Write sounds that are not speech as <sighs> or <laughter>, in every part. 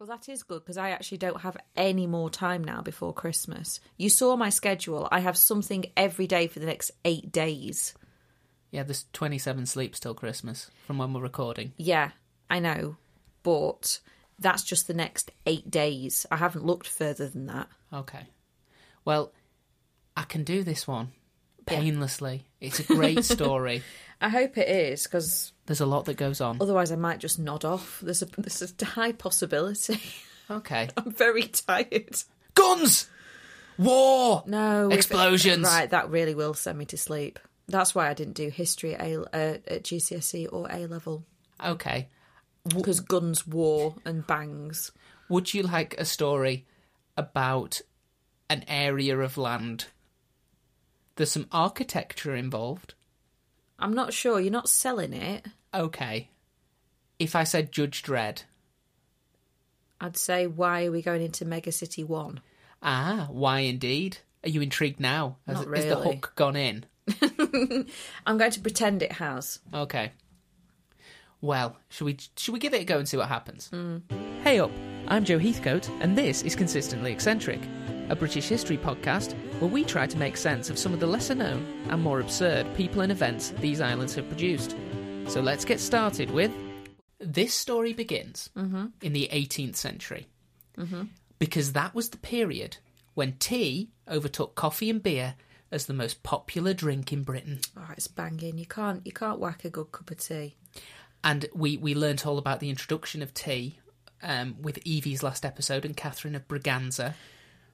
Well, that is good because I actually don't have any more time now before Christmas. You saw my schedule. I have something every day for the next eight days. Yeah, there's 27 sleeps till Christmas from when we're recording. Yeah, I know. But that's just the next eight days. I haven't looked further than that. Okay. Well, I can do this one painlessly. It's a great story. <laughs> I hope it is because There's a lot that goes on. otherwise I might just nod off. There's a there's a high possibility. <laughs> Okay. I'm very tired. Guns! War! No if- Explosions! right, that really will send me to sleep. That's why I didn't do history at, A, uh, at GCSE or A level Okay. because guns, war, and bangs. Would you like a story about an area of land? There's some architecture involved. I'm not sure. You're not selling it. Okay. If I said Judge Dredd. I'd say, why are we going into Mega City One? Ah, why indeed? Are you intrigued now? Has, Not has the hook gone in? <laughs> I'm going to pretend it has. Okay. Well, should we should we give it a go and see what happens? Hey up, I'm Joe Heathcote, and this is Consistently Eccentric, a British history podcast where we try to make sense of some of the lesser known and more absurd people and events these islands have produced. So let's get started with. This story begins mm-hmm. in the 18th century, mm-hmm. because that was the period when tea overtook coffee and beer as the most popular drink in Britain. Oh, it's banging. You can't you can't whack a good cup of tea. and we we learnt all about the introduction of tea um, with Evie's last episode and Catherine of Braganza.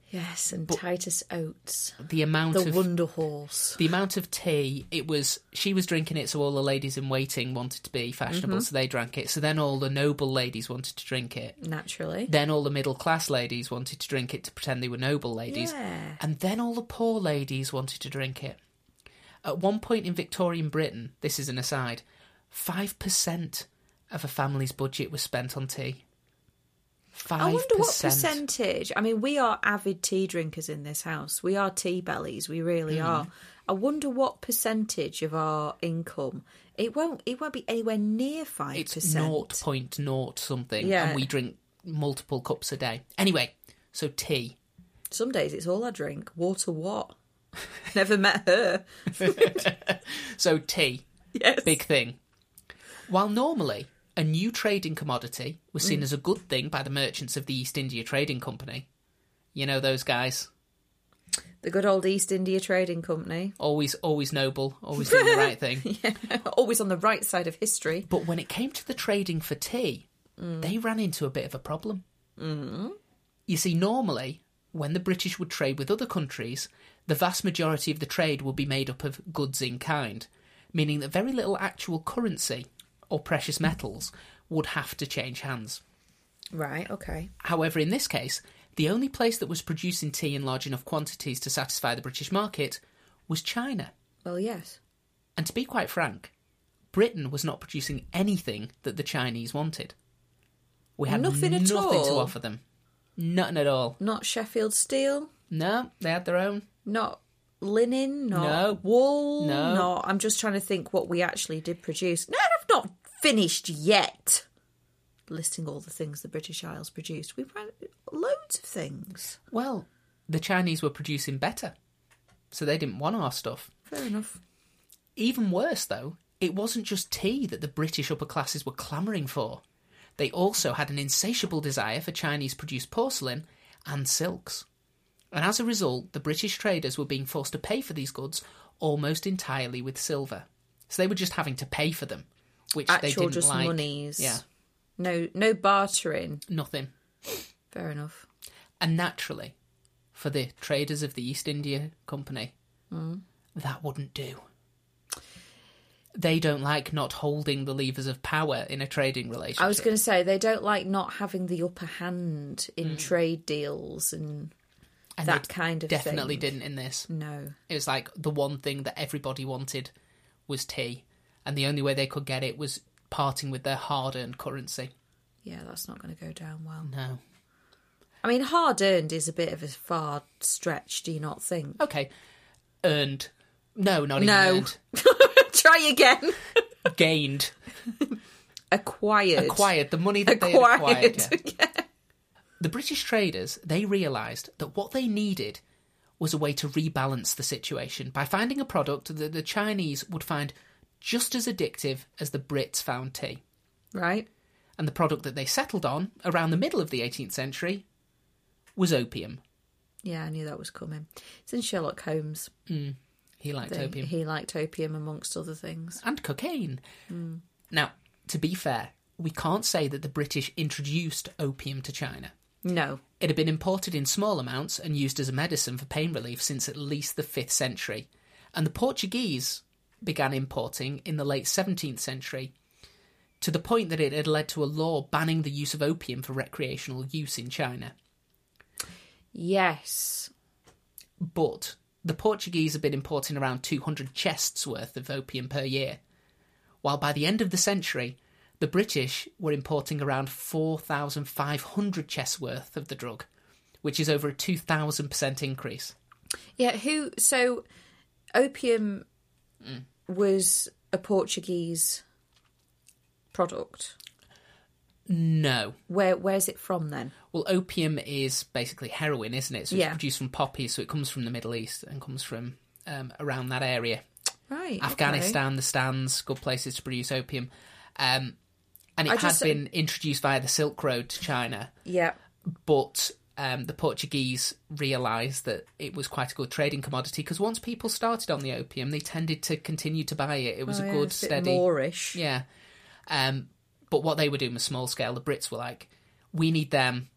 Yes, and Titus Oates, The amount the of Wonder Horse. the amount of tea it was she was drinking it, so all the ladies in waiting wanted to be fashionable, mm-hmm. so they drank it. So then all the noble ladies wanted to drink it. Naturally. Then all the middle class ladies wanted to drink it to pretend they were noble ladies. Yeah. And then all the poor ladies wanted to drink it. At one point in Victorian Britain, this is an aside, 5% of a family's budget was spent on tea. 5%. I wonder what percentage. I mean, we are avid tea drinkers in this house. We are tea bellies. We really Mm-hmm. are. I wonder what percentage of our income. It won't. It won't be anywhere near five percent. It's percent. 0.0 something, Yeah. and we drink multiple cups a day. Anyway, so tea. Some days it's all I drink. Water what? <laughs> Never met her. <laughs> So tea. Yes. Big thing. While normally a new trading commodity was Mm. seen as a good thing by the merchants of the East India Trading Company, you know those guys, The good old East India Trading Company. always always noble, always doing the <laughs> right thing. yeah, Always on the right side of history. But when it came to the trading for tea, they ran into a bit of a problem. Mm. You see, normally when the British would trade with other countries, the vast majority of the trade would be made up of goods in kind, meaning that very little actual currency or precious metals would have to change hands. Right. Okay. However, in this case, the only place that was producing tea in large enough quantities to satisfy the British market was China. Well, yes. And to be quite frank, Britain was not producing anything that the Chinese wanted. We had Nothing at nothing to offer them. Nothing at all. Not Sheffield Steel. No, they had their own. Not linen. Not No. wool. No. Not. I'm just trying to think what we actually did produce. No, I've not finished yet. Listing all the things the British Isles produced. We ran loads of things. Well, the Chinese were producing better, so they didn't want our stuff. Fair enough. Even worse, though, it wasn't just tea that the British upper classes were clamouring for. They also had an insatiable desire for Chinese produced porcelain and silks. And as a result, the British traders were being forced to pay for these goods almost entirely with silver. So they were just having to pay for them, which they didn't just like. monies. Yeah, No, no bartering. nothing. Fair enough. And naturally, for the traders of the East India Company, Hmm. that wouldn't do. They don't like not holding the levers of power in a trading relationship. I was going to say they don't like not having the upper hand in trade deals and, Mm. And that kind of definitely thing. didn't in this. No. It was like the one thing that everybody wanted was tea, and the only way they could get it was parting with their hard-earned currency. Yeah, that's not going to go down well. No. I mean, hard earned is a bit of a far stretch, do you not think? Okay. Earned. No, not No. <laughs> Try again. Gained. <laughs> Acquired. Acquired. The money that they Acquired. acquired. Yeah. <laughs> the British traders they realised that what they needed was a way to rebalance the situation by finding a product that the Chinese would find just as addictive as the Brits found tea. Right. And the product that they settled on around the middle of the 18th century was opium. Yeah, I knew that was coming. It's in Sherlock Holmes. Mm. He liked They- opium. He liked opium amongst other things. and cocaine. Mm. Now, to be fair, we can't say that the British introduced opium to China. No. It had been imported in small amounts and used as a medicine for pain relief since at least the 5th century, and the Portuguese began importing in the late 17th century, to the point that it had led to a law banning the use of opium for recreational use in China. Yes. But the Portuguese had been importing around 200 chests worth of opium per year, while by the end of the century, the British were importing around 4,500 chests worth of the drug, which is over a 2,000% increase. Yeah, who so opium was a Portuguese product. No. Where where's it from then? Well, opium is basically heroin, isn't it? So it's Yeah. produced from poppies, so it comes from the Middle East and comes from um, around that area. Right. okay. Afghanistan, the stands, good places to produce opium. Um, and it I had just- been introduced via the Silk Road to China. Yeah. but um, the Portuguese realised that it was quite a good trading commodity because once people started on the opium, they tended to continue to buy it. It was Oh, a yeah, good, bit steady, Moorish. yeah. Um, but what they were doing was small scale. The Brits were like, we need them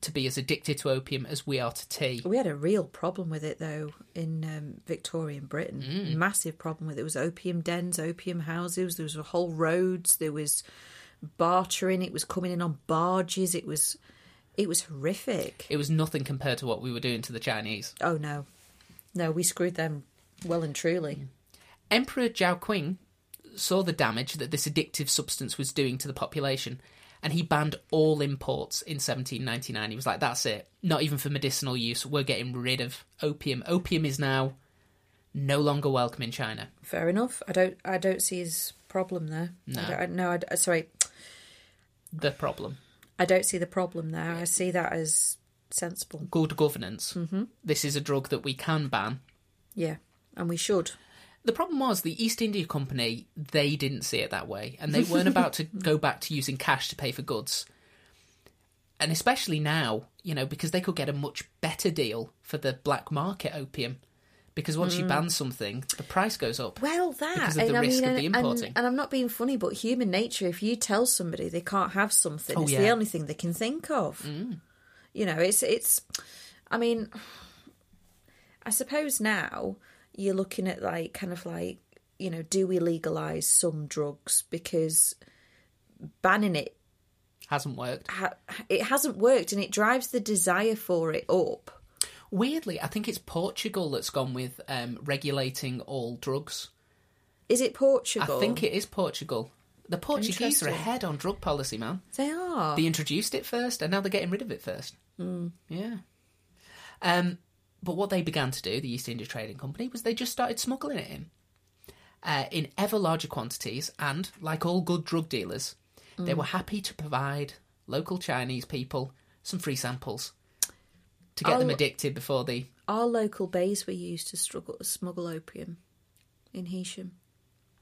to be as addicted to opium as we are to tea. We had a real problem with it though in um, Victorian Britain. Mm. Massive problem with it. It was opium dens, opium houses. There was whole roads. There was bartering. It was coming in on barges. It was, it was horrific. It was nothing compared to what we were doing to the Chinese. Oh no, no, we screwed them well and truly. Emperor Zhao Qing saw the damage that this addictive substance was doing to the population, and he banned all imports in 1799. He was like, "That's it. Not even for medicinal use. We're getting rid of opium. Opium is now no longer welcome in China." Fair enough. I don't, I don't see his problem there. No. I don't, I, no, I, sorry, The problem: I don't see the problem there. I see that as sensible. good governance. Mm-hmm. This is a drug that we can ban. Yeah, and we should. The problem was the East India Company, they didn't see it that way, and they weren't <laughs> about to go back to using cash to pay for goods. And especially now, you know, because they could get a much better deal for the black market opium. Because once you mm. ban something, the price goes up. Well, that Because of the and I risk mean, of the and- and- importing. And, I'm not being funny, but human nature. If you tell somebody they can't have something, Oh, it's yeah. the only thing they can think of. Mm. You know, it's it's. I mean, I suppose now you're looking at like kind of like you know, do we legalize some drugs because banning it Hasn't worked. ha- it hasn't worked and it drives the desire for it up. Weirdly, I think it's Portugal that's gone with um, regulating all drugs. Is it Portugal? I think it is Portugal. The Portuguese are ahead on drug policy, man. they are. They introduced it first, and now they're getting rid of it first. Mm. Yeah. Um, but what they began to do, the East India Trading Company, was they just started smuggling it in, uh, in ever larger quantities, and like all good drug dealers, they were happy to provide local Chinese people some free samples to get them addicted before the. Our local bays were used to struggle to smuggle opium in Hesham.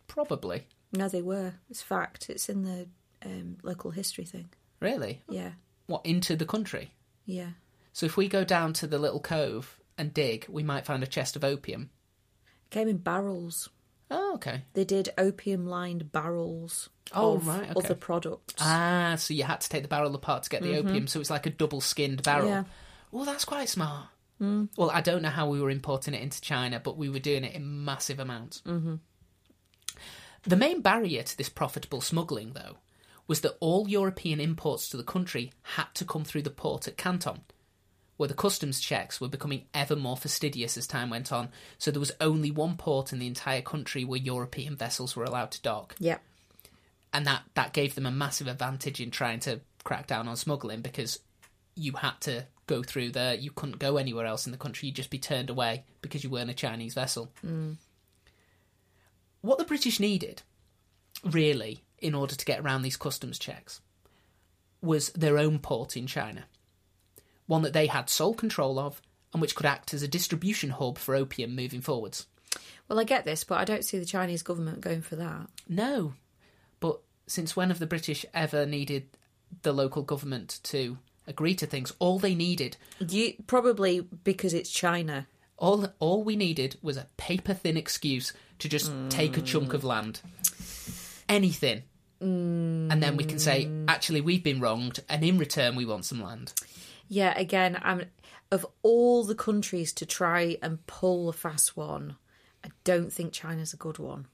Probably, No, they were. It's fact. It's in the um, local history thing. really, Yeah, what into the country. yeah. So if we go down to the little cove and dig, we might find a chest of opium. Came in barrels. Oh, okay. They did opium-lined barrels. Oh, of right, okay. Other products. Ah, so you had to take the barrel apart to get the opium, so it's like a double skinned barrel. Yeah. Oh, that's quite smart. Well, I don't know how we were importing it into China, but we were doing it in massive amounts. Mm-hmm. The main barrier to this profitable smuggling, though, was that all European imports to the country had to come through the port at Canton, where the customs checks were becoming ever more fastidious as time went on. So there was only one port in the entire country where European vessels were allowed to dock yeah. and that that gave them a massive advantage in trying to crack down on smuggling because you had to go through there. You couldn't go anywhere else in the country. You'd just be turned away because you weren't a Chinese vessel. Mm. What the British needed, really, in order to get around these customs checks, was their own port in China. one that they had sole control of, and which could act as a distribution hub for opium moving forwards. Well, I get this, but I don't see the Chinese government going for that. No, but since when have the British ever needed the local government to agree to things? All they needed, You probably because it's China. all all we needed was a paper thin excuse to just take a chunk of land, anything, mm. and then we can say, actually, we've been wronged, and in return, we want some land. Yeah, again, I'm of all the countries to try and pull a fast one. I don't think China's a good one.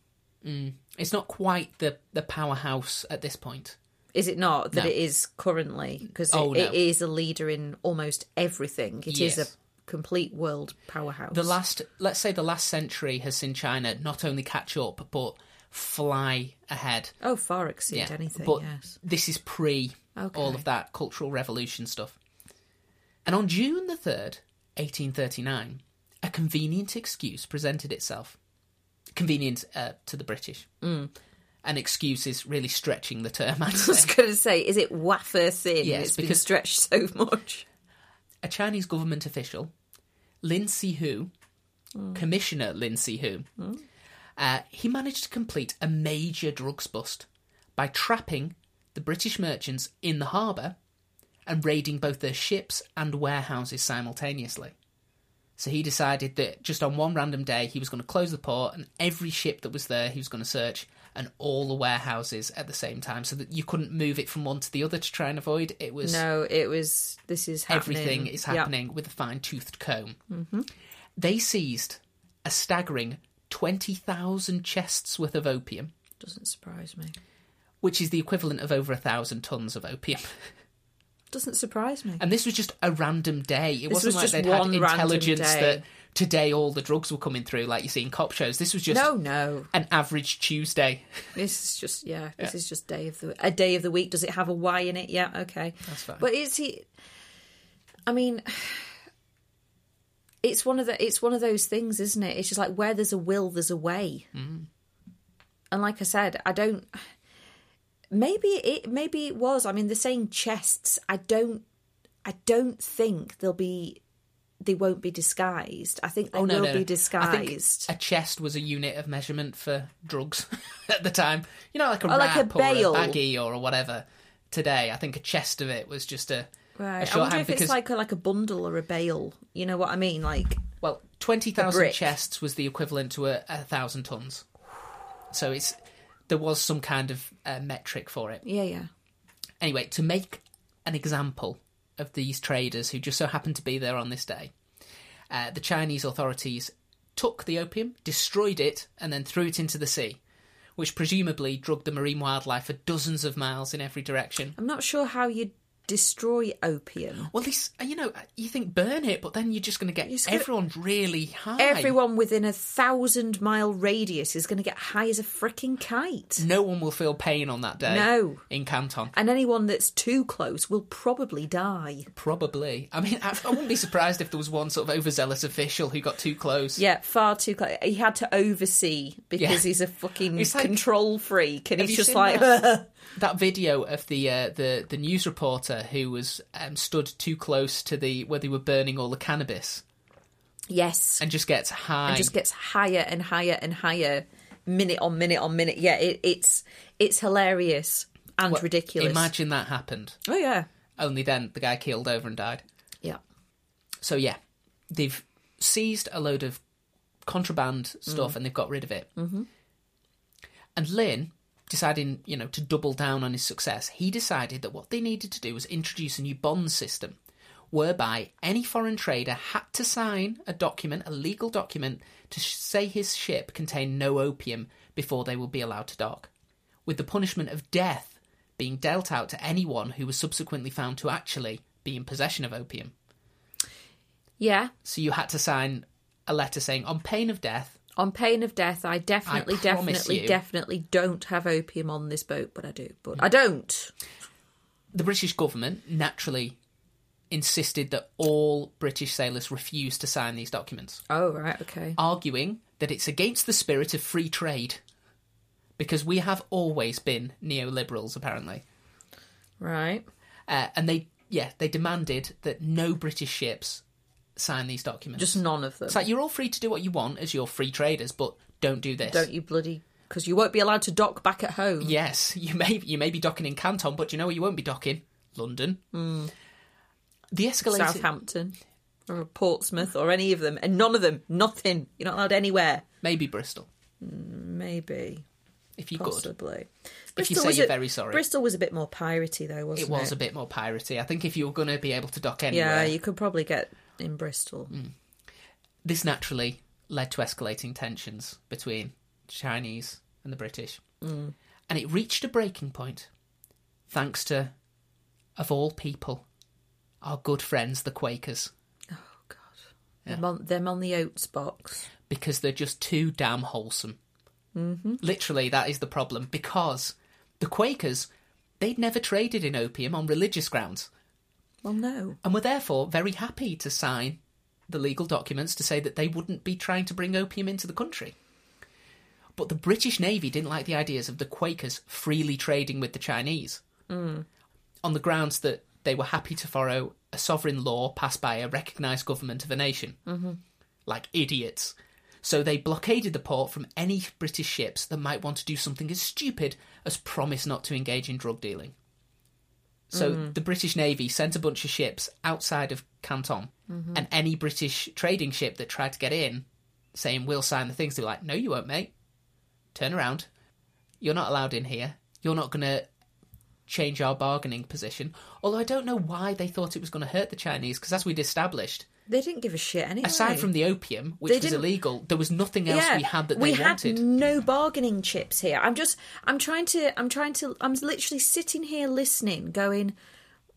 Mm. It's not quite the the powerhouse at this point. Is it not that No. it is currently? Because Oh, it, it no. is a leader in almost everything. It is Yes. a complete world powerhouse. The last, let's say, the last century has seen China not only catch up but fly ahead. oh, far exceed Yeah, anything. but yes. this is pre Okay. all of that cultural revolution stuff. And on June the third, eighteen thirty nine, a convenient excuse presented itself. Convenient uh, to the British. Mm. An excuse is really stretching the term. I was going to say, is it wafer thin? Yes, it's been because- stretched so much. a Chinese government official, Lin Zexu, Commissioner Lin Zexu, uh, he managed to complete a major drugs bust by trapping the British merchants in the harbour and raiding both their ships and warehouses simultaneously. So he decided that just on one random day he was going to close the port and every ship that was there he was going to search and all the warehouses at the same time so that you couldn't move it from one to the other to try and avoid it was No, it was. This is happening. everything is happening with a fine toothed comb. Mm-hmm. They seized a staggering 20,000 chests worth of opium, Doesn't surprise me. which is the equivalent of over a thousand tons of opium. Doesn't surprise me. And this was just a random day. It This wasn't was like they'd had intelligence that today all the drugs were coming through, like you see in cop shows. This was just No, no. an average Tuesday. <laughs> This is just yeah. This is just day of the a day of the week. Does it have a Y in it? Yeah, okay. That's fine. But is he? I mean, <sighs> it's one of the it's one of those things, isn't it? It's just like where there's a will, there's a way. Mm-hmm. And like I said, I don't. Maybe it maybe it was. I mean, they're saying chests. I don't. I don't think there'll be. They won't be disguised. I think they Oh no, will no, be disguised. A chest was a unit of measurement for drugs <laughs> at the time. You know, like a Oh, like a wrap or a baggie or whatever. Today, I think a chest of it was just a, a Right. I wonder if because it's like a, like a bundle or a bale. You know what I mean? Like well, twenty thousand chests was the equivalent to a, a thousand tons. So it's there was some kind of uh, metric for it. yeah, yeah. Anyway, to make an example of these traders who just so happened to be there on this day, uh, the Chinese authorities took the opium, destroyed it, and then threw it into the sea, which presumably drugged the marine wildlife for dozens of miles in every direction. I'm not sure how you destroy opium. Well, this, uh, you know, you think burn it, but then you're just going to get gonna- everyone really high. Everyone within a thousand mile radius is going to get high as a freaking kite. No one will feel pain on that day. No. In Canton. And anyone that's too close will probably die. Probably. I mean, I, I wouldn't be surprised if there was one sort of overzealous official who got too close. Yeah, far too close. He had to oversee because Yeah. he's a fucking like- control freak, and he's just like, <laughs> that? video of the uh, the the news reporter who was um, stood too close to the where they were burning all the cannabis yes, and just gets high. and just gets higher and higher and higher, minute on minute on minute. Yeah, it, it's it's hilarious and Well, ridiculous. Imagine that happened. oh yeah, Only then the guy keeled over and died. yeah. So yeah, they've seized a load of contraband stuff and they've got rid of it. Mm-hmm. And Lin, deciding you know to double down on his success, he decided that what they needed to do was introduce a new bond system, whereby any foreign trader had to sign a document, a legal document, to say his ship contained no opium before they would be allowed to dock, with the punishment of death being dealt out to anyone who was subsequently found to actually be in possession of opium. Yeah, So you had to sign a letter saying, on pain of death, on pain of death, I definitely, I definitely, you. definitely don't have opium on this boat, but I do. But I don't. the British government naturally insisted that all British sailors refuse to sign these documents, Oh right, okay. arguing that it's against the spirit of free trade. Because we have always been neoliberals, apparently. Right. Uh, and they yeah, they demanded that no British ships sign these documents. Just none of them. it's like you're all free to do what you want as your free traders, but don't do this. Don't you bloody because you won't be allowed to dock back at home. Yes, <laughs> you may you may be docking in Canton, but you know where you won't be docking? London. Hmm. The escalator Southampton or Portsmouth or any of them, and none of them, nothing. You're not allowed anywhere. Maybe Bristol, hmm, Maybe, if you could. possibly. If you say you're a- very sorry. Bristol was a bit more piratey though, wasn't it? It was a bit more piratey. I think if you were going to be able to dock anywhere, Yeah, you could probably get in Bristol. this naturally led to escalating tensions between Chinese and the British. Mm. And it reached a breaking point thanks to, of all people, our good friends, the Quakers, Oh God, them, on, them on the oats box. because they're just too damn wholesome. Mm-hmm. Literally, that is the problem. Because the Quakers, they'd never traded in opium on religious grounds Well, no. and were therefore very happy to sign the legal documents to say that they wouldn't be trying to bring opium into the country. But the British Navy didn't like the ideas of the Quakers freely trading with the Chinese on the grounds that they were happy to follow a sovereign law passed by a recognised government of a nation. Mm-hmm. Like idiots. So they blockaded the port from any British ships that might want to do something as stupid as promise not to engage in drug dealing. So mm-hmm. the British Navy sent a bunch of ships outside of Canton, mm-hmm. and any British trading ship that tried to get in, saying we'll sign the things, they were like, "No, you won't, mate. Turn around. You're not allowed in here. You're not going to change our bargaining position." Although I don't know why they thought it was going to hurt the Chinese, because as we'd established, They didn't give a shit anyway. aside from the opium, which They was illegal, there was nothing else we had that they we wanted. had no bargaining chips here. I'm just, I'm trying to, I'm trying to, I'm literally sitting here listening, going,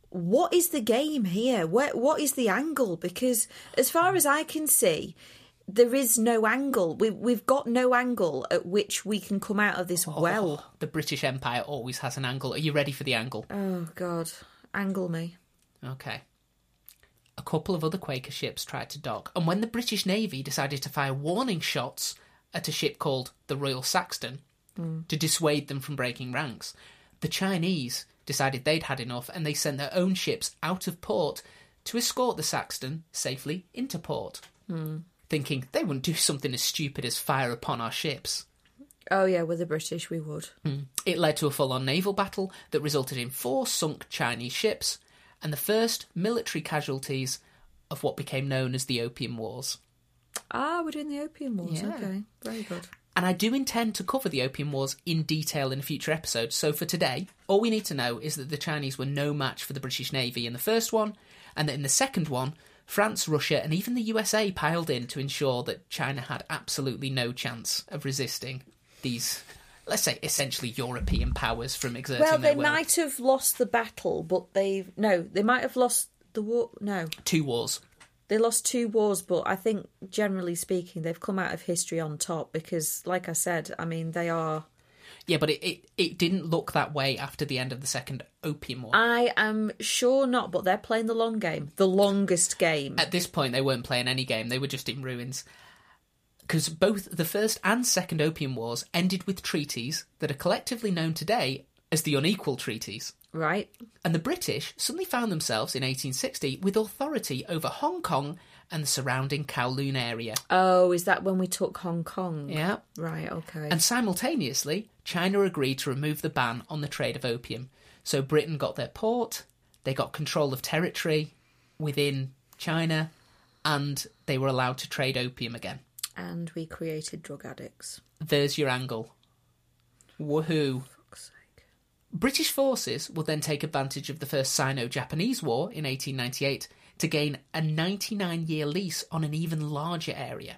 what is the game here? What, what is the angle? Because as far as I can see, there is no angle. We, we've got no angle at which we can come out of this oh, well. Oh, the British Empire always has an angle. Are you ready for the angle? Oh God, angle me. Okay. A couple of other Quaker ships tried to dock, and when the British Navy decided to fire warning shots at a ship called the Royal Saxon to dissuade them from breaking ranks, the Chinese decided they'd had enough and they sent their own ships out of port to escort the Saxon safely into port, thinking they wouldn't do something as stupid as fire upon our ships. Oh yeah, with the British we would. Hmm. It led to a full on naval battle that resulted in four sunk Chinese ships and the first military casualties of what became known as the Opium Wars. Ah, we're doing the Opium Wars. Yeah. Okay, very good. And I do intend to cover the Opium Wars in detail in a future episode, so for today, all we need to know is that the Chinese were no match for the British Navy in the first one, and that in the second one, France, Russia, and even the USA piled in to ensure that China had absolutely no chance of resisting these, let's say, essentially European powers from exerting Well, they might have lost the battle, but they've no, they might have lost the war. No, Two wars. they lost two wars, but I think generally speaking, they've come out of history on top because, like I said, I mean they are. Yeah, but it, it, it didn't look that way after the end of the Second Opium War. I am sure not, but they're playing the long game, the longest game. At this point, they weren't playing any game, they were just in ruins. Because both the First and Second Opium Wars ended with treaties that are collectively known today as the Unequal Treaties. Right? And the British suddenly found themselves in 1860 with authority over Hong Kong and the surrounding Kowloon area. Oh, is that when we took Hong Kong? Yeah. Right. Okay. And simultaneously, China agreed to remove the ban on the trade of opium. So Britain got their port, they got control of territory within China, and they were allowed to trade opium again. And we created drug addicts. There's your angle. Woohoo. Fuck's sake. British forces would then take advantage of the First Sino Japanese War in 1898 to gain a 99 year lease on an even larger area.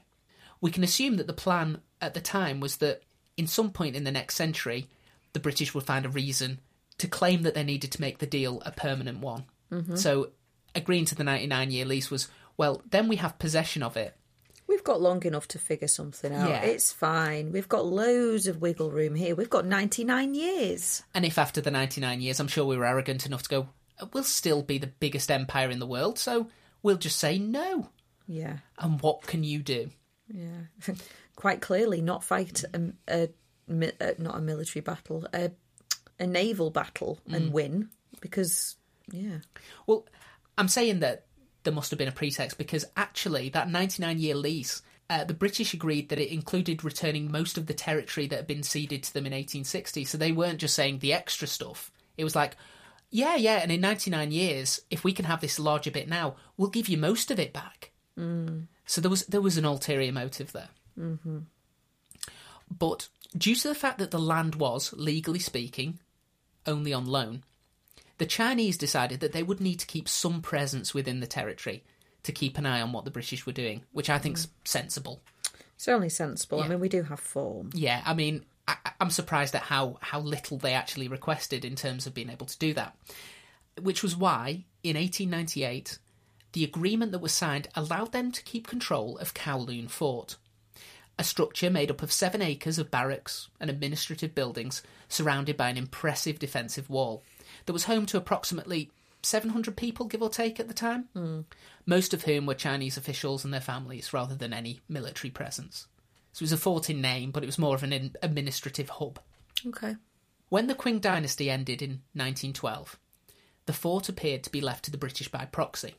We can assume that the plan at the time was that in some point in the next century, the British would find a reason to claim that they needed to make the deal a permanent one. Mm-hmm. So agreeing to the 99 year lease was, well, then we have possession of it. We've got long enough to figure something out. Yeah. It's fine. We've got loads of wiggle room here. We've got 99 years. And if after the 99 years, I'm sure we were arrogant enough to go, we'll still be the biggest empire in the world, so we'll just say no. Yeah. And what can you do? Yeah. <laughs> Quite clearly, not fight a, a, mi- uh not a military battle, a, a naval battle and win because Yeah. Well, I'm saying that there must have been a pretext because actually, that 99 year lease, uh, the British agreed that it included returning most of the territory that had been ceded to them in 1860. So they weren't just saying the extra stuff. It was like, yeah, yeah, and in 99 years, if we can have this larger bit now, we'll give you most of it back. So there was there was an ulterior motive there. Mm-hmm. But due to the fact that the land was, legally speaking, only on loan, the Chinese decided that they would need to keep some presence within the territory to keep an eye on what the British were doing, which I think's mm. sensible. It's only sensible. I mean, we do have form. Yeah, I mean, I, I'm surprised at how, how little they actually requested in terms of being able to do that. Which was why, in 1898, the agreement that was signed allowed them to keep control of Kowloon Fort, a structure made up of seven acres of barracks and administrative buildings surrounded by an impressive defensive wall that was home to approximately 700 people, give or take, at the time, hmm. most of whom were Chinese officials and their families rather than any military presence. So it was a fort in name, but it was more of an administrative hub. Okay. When the Qing dynasty ended in 1912, the fort appeared to be left to the British by proxy.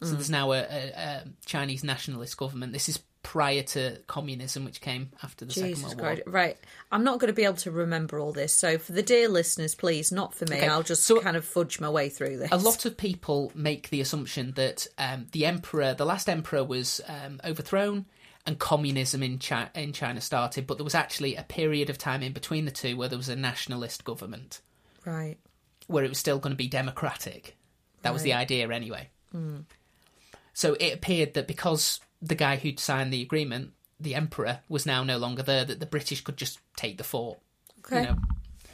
So hmm. there's now a, a, a Chinese nationalist government. This is prior to communism, which came after the Second Jesus World War. Right. I'm not going to be able to remember all this. So, for the dear listeners, please, not for me. Okay, I'll just so- kind of fudge my way through this. A lot of people make the assumption that um, the emperor, the last emperor, was um, overthrown and communism in, Chi- in China started, but there was actually a period of time in between the two where there was a nationalist government. Right. where it was still going to be democratic. That was the idea anyway. So it appeared that because the guy who'd signed the agreement, the emperor, was now no longer there, that the British could just take the fort. Okay. You know,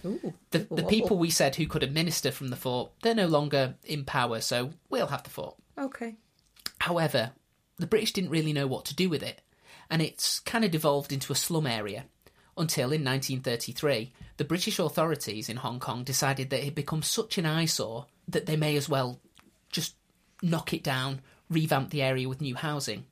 Ooh. the, the people we said who could administer from the fort, they're no longer in power, so we'll have the fort. Okay. However, the British didn't really know what to do with it, and it's kind of devolved into a slum area. Until in 1933, the British authorities in Hong Kong decided that it had become such an eyesore that they may as well just knock it down, revamp the area with new housing.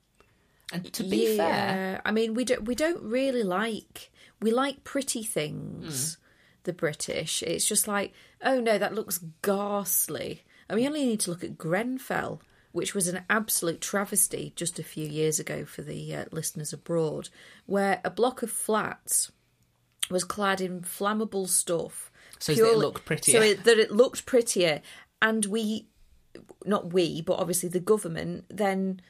And to be fair, I mean, we don't we don't really like we like pretty Mm. things. The British, it's just like, oh no, that looks ghastly. And we only need to look at Grenfell, which was an absolute travesty just a few years ago for the uh, listeners abroad, where a block of flats was clad in flammable stuff. So that it looked prettier. So it, that it looked prettier, and we, not we, but obviously the government then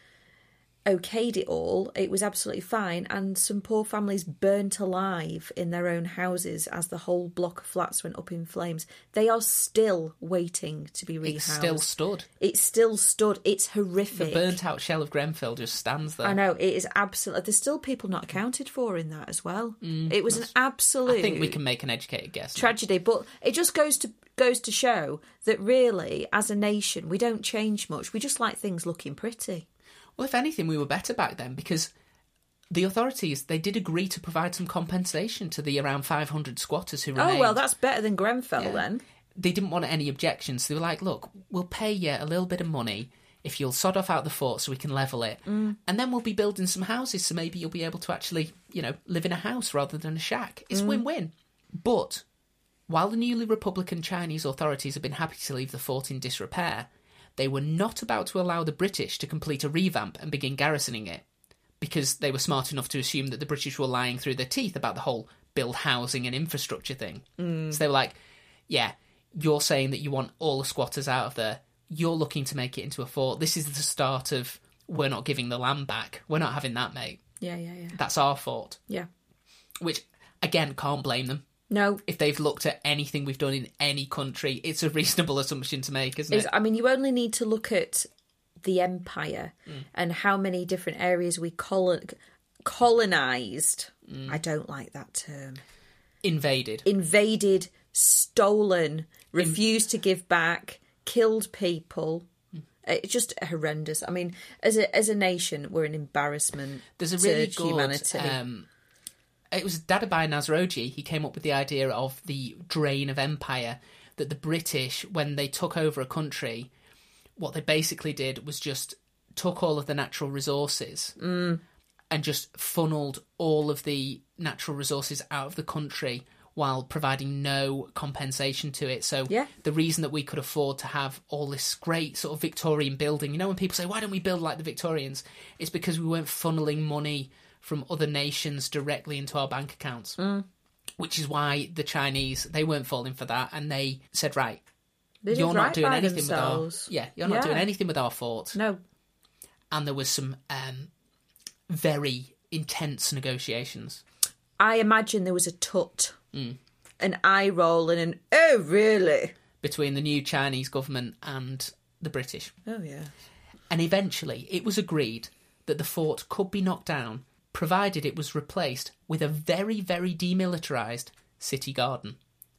okayed it all. It was absolutely fine, and some poor families burnt alive in their own houses as the whole block of flats went up in flames. They are still waiting to be rehoused. it still stood. It still stood. It's horrific. The burnt out shell of Grenfell just stands there. I know it is absolutely. There's still people not accounted for in that as well. it was an absolute. Mm, I think we can make an educated guess. tragedy, but it just goes to goes to show that really, as a nation, we don't change much. We just like things looking pretty. Well, if anything, we were better back then because the authorities they did agree to provide some compensation to the around 500 squatters who remained. Oh well, that's better than Grenfell then. they didn't want any objections. So They were like, "Look, we'll pay you a little bit of money if you'll sod off out the fort so we can level it, Mm. and then we'll be building some houses. So maybe you'll be able to actually, you know, live in a house rather than a shack. It's Mm. win-win." But while the newly Republican Chinese authorities have been happy to leave the fort in disrepair, they were not about to allow the British to complete a revamp and begin garrisoning it, because they were smart enough to assume that the British were lying through their teeth about the whole build housing and infrastructure thing. Mm. So they were like, yeah, you're saying that you want all the squatters out of there. You're looking to make it into a fort. This is the start of we're not giving the land back. We're not having that, mate. Yeah, yeah, yeah, That's our fort. yeah. Which, again, can't blame them. No, If they've looked at anything we've done in any country, it's a reasonable <laughs> assumption to make, isn't is it? I mean, you only need to look at the empire Mm. and how many different areas we colon- colonized. Mm. I don't like that term. Invaded. Invaded, stolen, refused to give back, killed people. Mm. It's just horrendous. I mean, as a as a nation, we're an embarrassment There's a to really good. humanity. Um, it was Dadabhai Naoroji. He came up with the idea of the drain of empire. That the British, when they took over a country, what they basically did was just took all of the natural resources mm. and just funneled all of the natural resources out of the country while providing no compensation to it. So Yeah. the reason that we could afford to have all this great sort of Victorian building, you know, when people say, why don't we build like the Victorians? It's because we weren't funneling money from other nations directly into our bank accounts. Which is why the Chinese, they weren't falling for that and they said, right, They you're not doing anything themselves. with our. Yeah, you're not Yeah. doing anything with our fort. No, And there was some um, very intense negotiations. I imagine there was a tut, Mm. an eye roll, and an oh really? between the new Chinese government and the British. Oh yeah. And eventually it was agreed that the fort could be knocked down provided it was replaced with a very, very demilitarized city garden.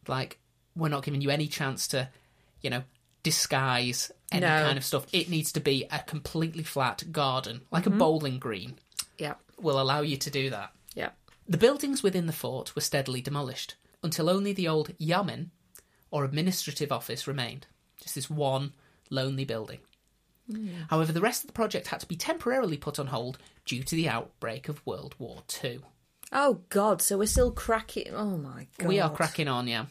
Like, we're not giving you any chance to, you know, disguise any No. kind of stuff. It needs to be a completely flat garden, like a mm-hmm. bowling green, Yeah. will allow you to do that. Yeah. The buildings within the fort were steadily demolished until only the old yamen, or administrative office, remained. Just this one lonely building. Mm. However, the rest of the project had to be temporarily put on hold due to the outbreak of World War II. Oh God! So we're still cracking. Oh my God! We are cracking on, yeah.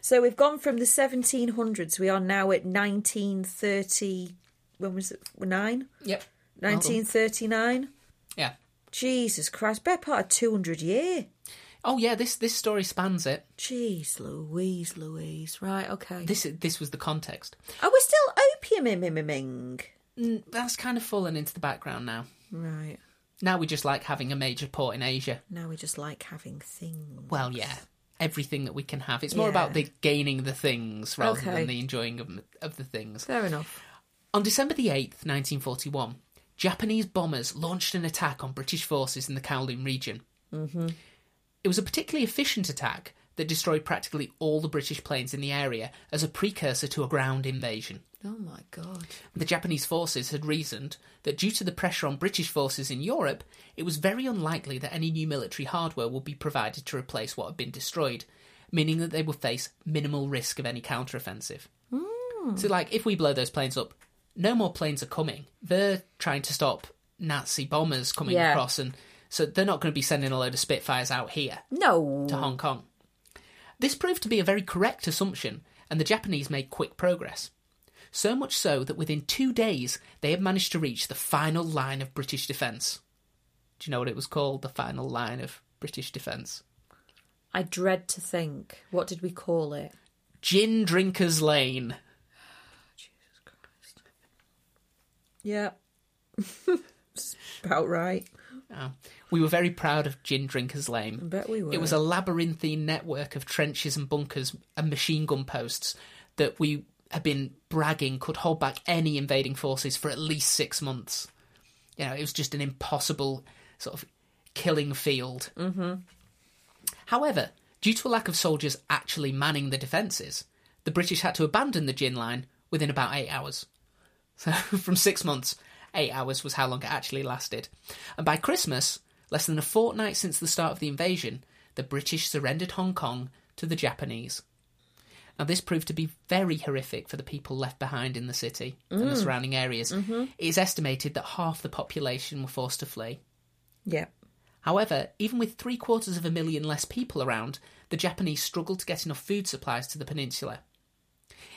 So we've gone from the 1700s. We are now at 1930. When was it? Nine. Yep. 1939. Yeah. Jesus Christ! Better part of 200 year. Oh, yeah. This this story spans it. Jeez, Louise, Louise. Right. Okay. This this was the context. Are we still opiuming? Mm, That's kind of fallen into the background now. Right. Now we just like having a major port in Asia. Now we just like having things. Well, yeah, everything that we can have. It's more Yeah. about the gaining the things rather Okay. than the enjoying of, of the things. Fair enough. On December the 8th, 1941, Japanese bombers launched an attack on British forces in the Kowloon region. Mm-hmm. It was a particularly efficient attack that destroyed practically all the British planes in the area as a precursor to a ground invasion. Oh my God. The Japanese forces had reasoned that due to the pressure on British forces in Europe, it was very unlikely that any new military hardware would be provided to replace what had been destroyed, meaning that they would face minimal risk of any counteroffensive. Hmm. So, like, if we blow those planes up, no more planes are coming. They're trying to stop Nazi bombers coming Yeah. across, and so they're not going to be sending a load of Spitfires out here No. to Hong Kong. This proved to be a very correct assumption, and the Japanese made quick progress. So much so that within two days they had managed to reach the final line of British defence. Do you know what it was called? The final line of British defence? I dread to think. What did we call it? Gin Drinkers Line. Oh, Jesus Christ. Yeah. <laughs> About right. Oh. We were very proud of Gin Drinkers Line. I bet we were. It was a labyrinthine network of trenches and bunkers and machine gun posts that we had been bragging could hold back any invading forces for at least six months. You know, it was just an impossible sort of killing field. Mm-hmm. However, due to a lack of soldiers actually manning the defences, the British had to abandon the gin line within about eight hours. <laughs> So, from six months, eight hours was how long it actually lasted. And by Christmas, less than a fortnight since the start of the invasion, the British surrendered Hong Kong to the Japanese. Now, this proved to be very horrific for the people left behind in the city and the mm. surrounding areas. Mm-hmm. It is estimated that half the population were forced to flee. Yeah. However, even with three quarters of a million less people around, the Japanese struggled to get enough food supplies to the peninsula.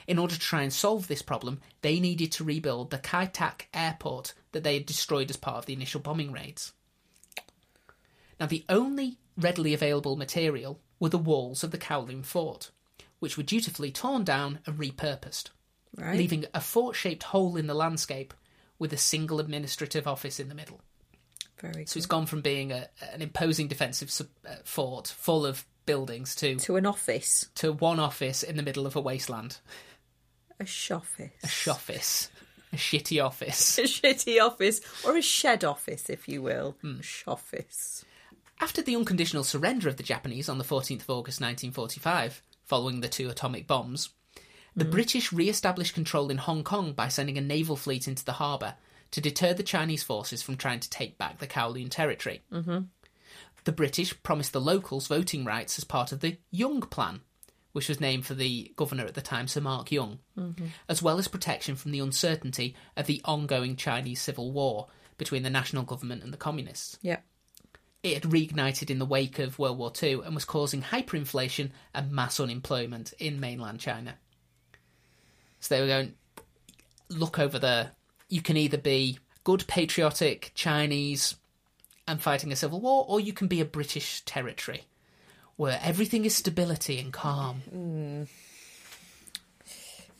In order to try and solve this problem, they needed to rebuild the Kai Tak airport that they had destroyed as part of the initial bombing raids. Now, the only readily available material were the walls of the Kowloon fort, which were dutifully torn down and repurposed, Right. leaving a fort shaped hole in the landscape with a single administrative office in the middle. Very So good. it's gone from being a, an imposing defensive sub, uh, fort full of buildings to To an office. to one office in the middle of a wasteland, A shoffice. a shoffice, a shitty office. <laughs> A shitty office. Or a shed office, if you will. A shoffice. After the unconditional surrender of the Japanese on the 14th of August 1945, following the two atomic bombs, the British re established control in Hong Kong by sending a naval fleet into the harbour to deter the Chinese forces from trying to take back the Kowloon territory. Mm-hmm. The British promised the locals voting rights as part of the Young Plan, which was named for the governor at the time, Sir Mark Young, as well as protection from the uncertainty of the ongoing Chinese civil war between the national government and the communists. Yeah. it had reignited in the wake of World War II and was causing hyperinflation and mass unemployment in mainland China. So they were going, look over there. You can either be good, patriotic Chinese and fighting a civil war, or you can be a British territory where everything is stability and calm. Mm.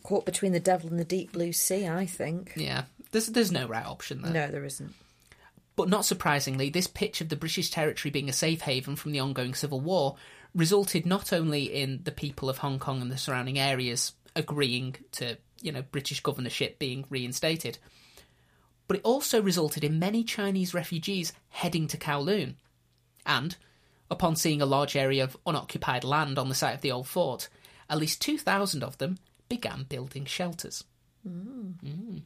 Caught between the devil and the deep blue sea, I think. Yeah, there's there's no right option there. No, there isn't. But not surprisingly, this pitch of the British territory being a safe haven from the ongoing civil war resulted not only in the people of Hong Kong and the surrounding areas agreeing to, you know, British governorship being reinstated, but it also resulted in many Chinese refugees heading to Kowloon. And, upon seeing a large area of unoccupied land on the site of the old fort, at least 2,000 of them began building shelters. Mm.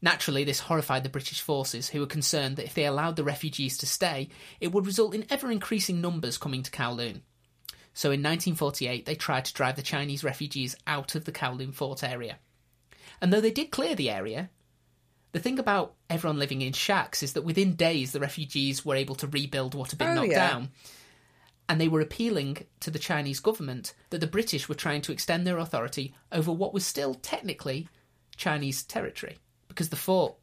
Naturally, this horrified the British forces, who were concerned that if they allowed the refugees to stay, it would result in ever increasing numbers coming to Kowloon. So in 1948, they tried to drive the Chinese refugees out of the Kowloon fort area. And though they did clear the area, the thing about everyone living in shacks is that within days the refugees were able to rebuild what had been Oh, knocked yeah. down. And they were appealing to the Chinese government that the British were trying to extend their authority over what was still technically Chinese territory, because the fort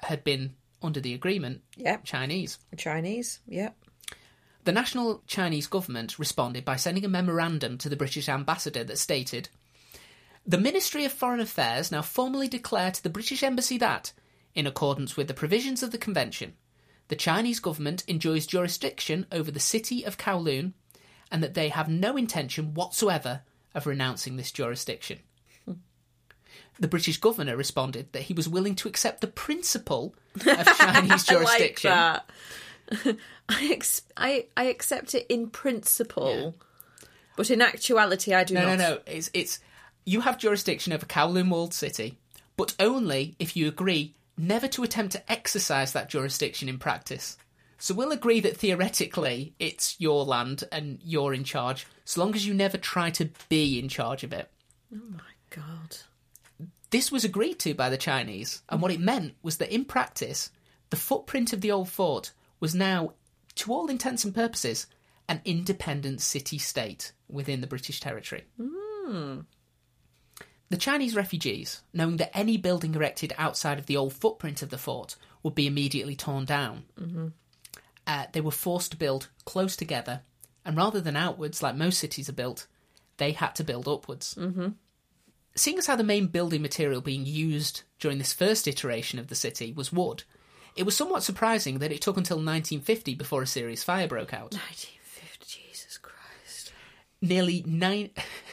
had been, under the agreement, Yep. Chinese. Chinese. Yep. The national Chinese government responded by sending a memorandum to the British ambassador that stated The Ministry of Foreign Affairs now formally declare to the British Embassy that, in accordance with the provisions of the Convention, the Chinese government enjoys jurisdiction over the city of Kowloon and that they have no intention whatsoever of renouncing this jurisdiction. The British governor responded that he was willing to accept the principle of <laughs> Chinese jurisdiction. I like. <laughs> I, ex- I I accept it in principle, but in actuality, I do No, not. no, no. It's it's you have jurisdiction over Kowloon walled city, but only if you agree never to attempt to exercise that jurisdiction in practice. So we'll agree that theoretically it's your land and you're in charge, so long as you never try to be in charge of it. Oh my god. This was agreed to by the Chinese, and what it meant was that in practice, the footprint of the old fort was now, to all intents and purposes, an independent city state within the British territory. Hmm. The Chinese refugees, knowing that any building erected outside of the old footprint of the fort would be immediately torn down, uh, they were forced to build close together, and rather than outwards like most cities are built, they had to build upwards. Seeing as how the main building material being used during this first iteration of the city was wood, it was somewhat surprising that it took until 1950 before a serious fire broke out. 1950. Jesus Christ. Nearly nine, <laughs>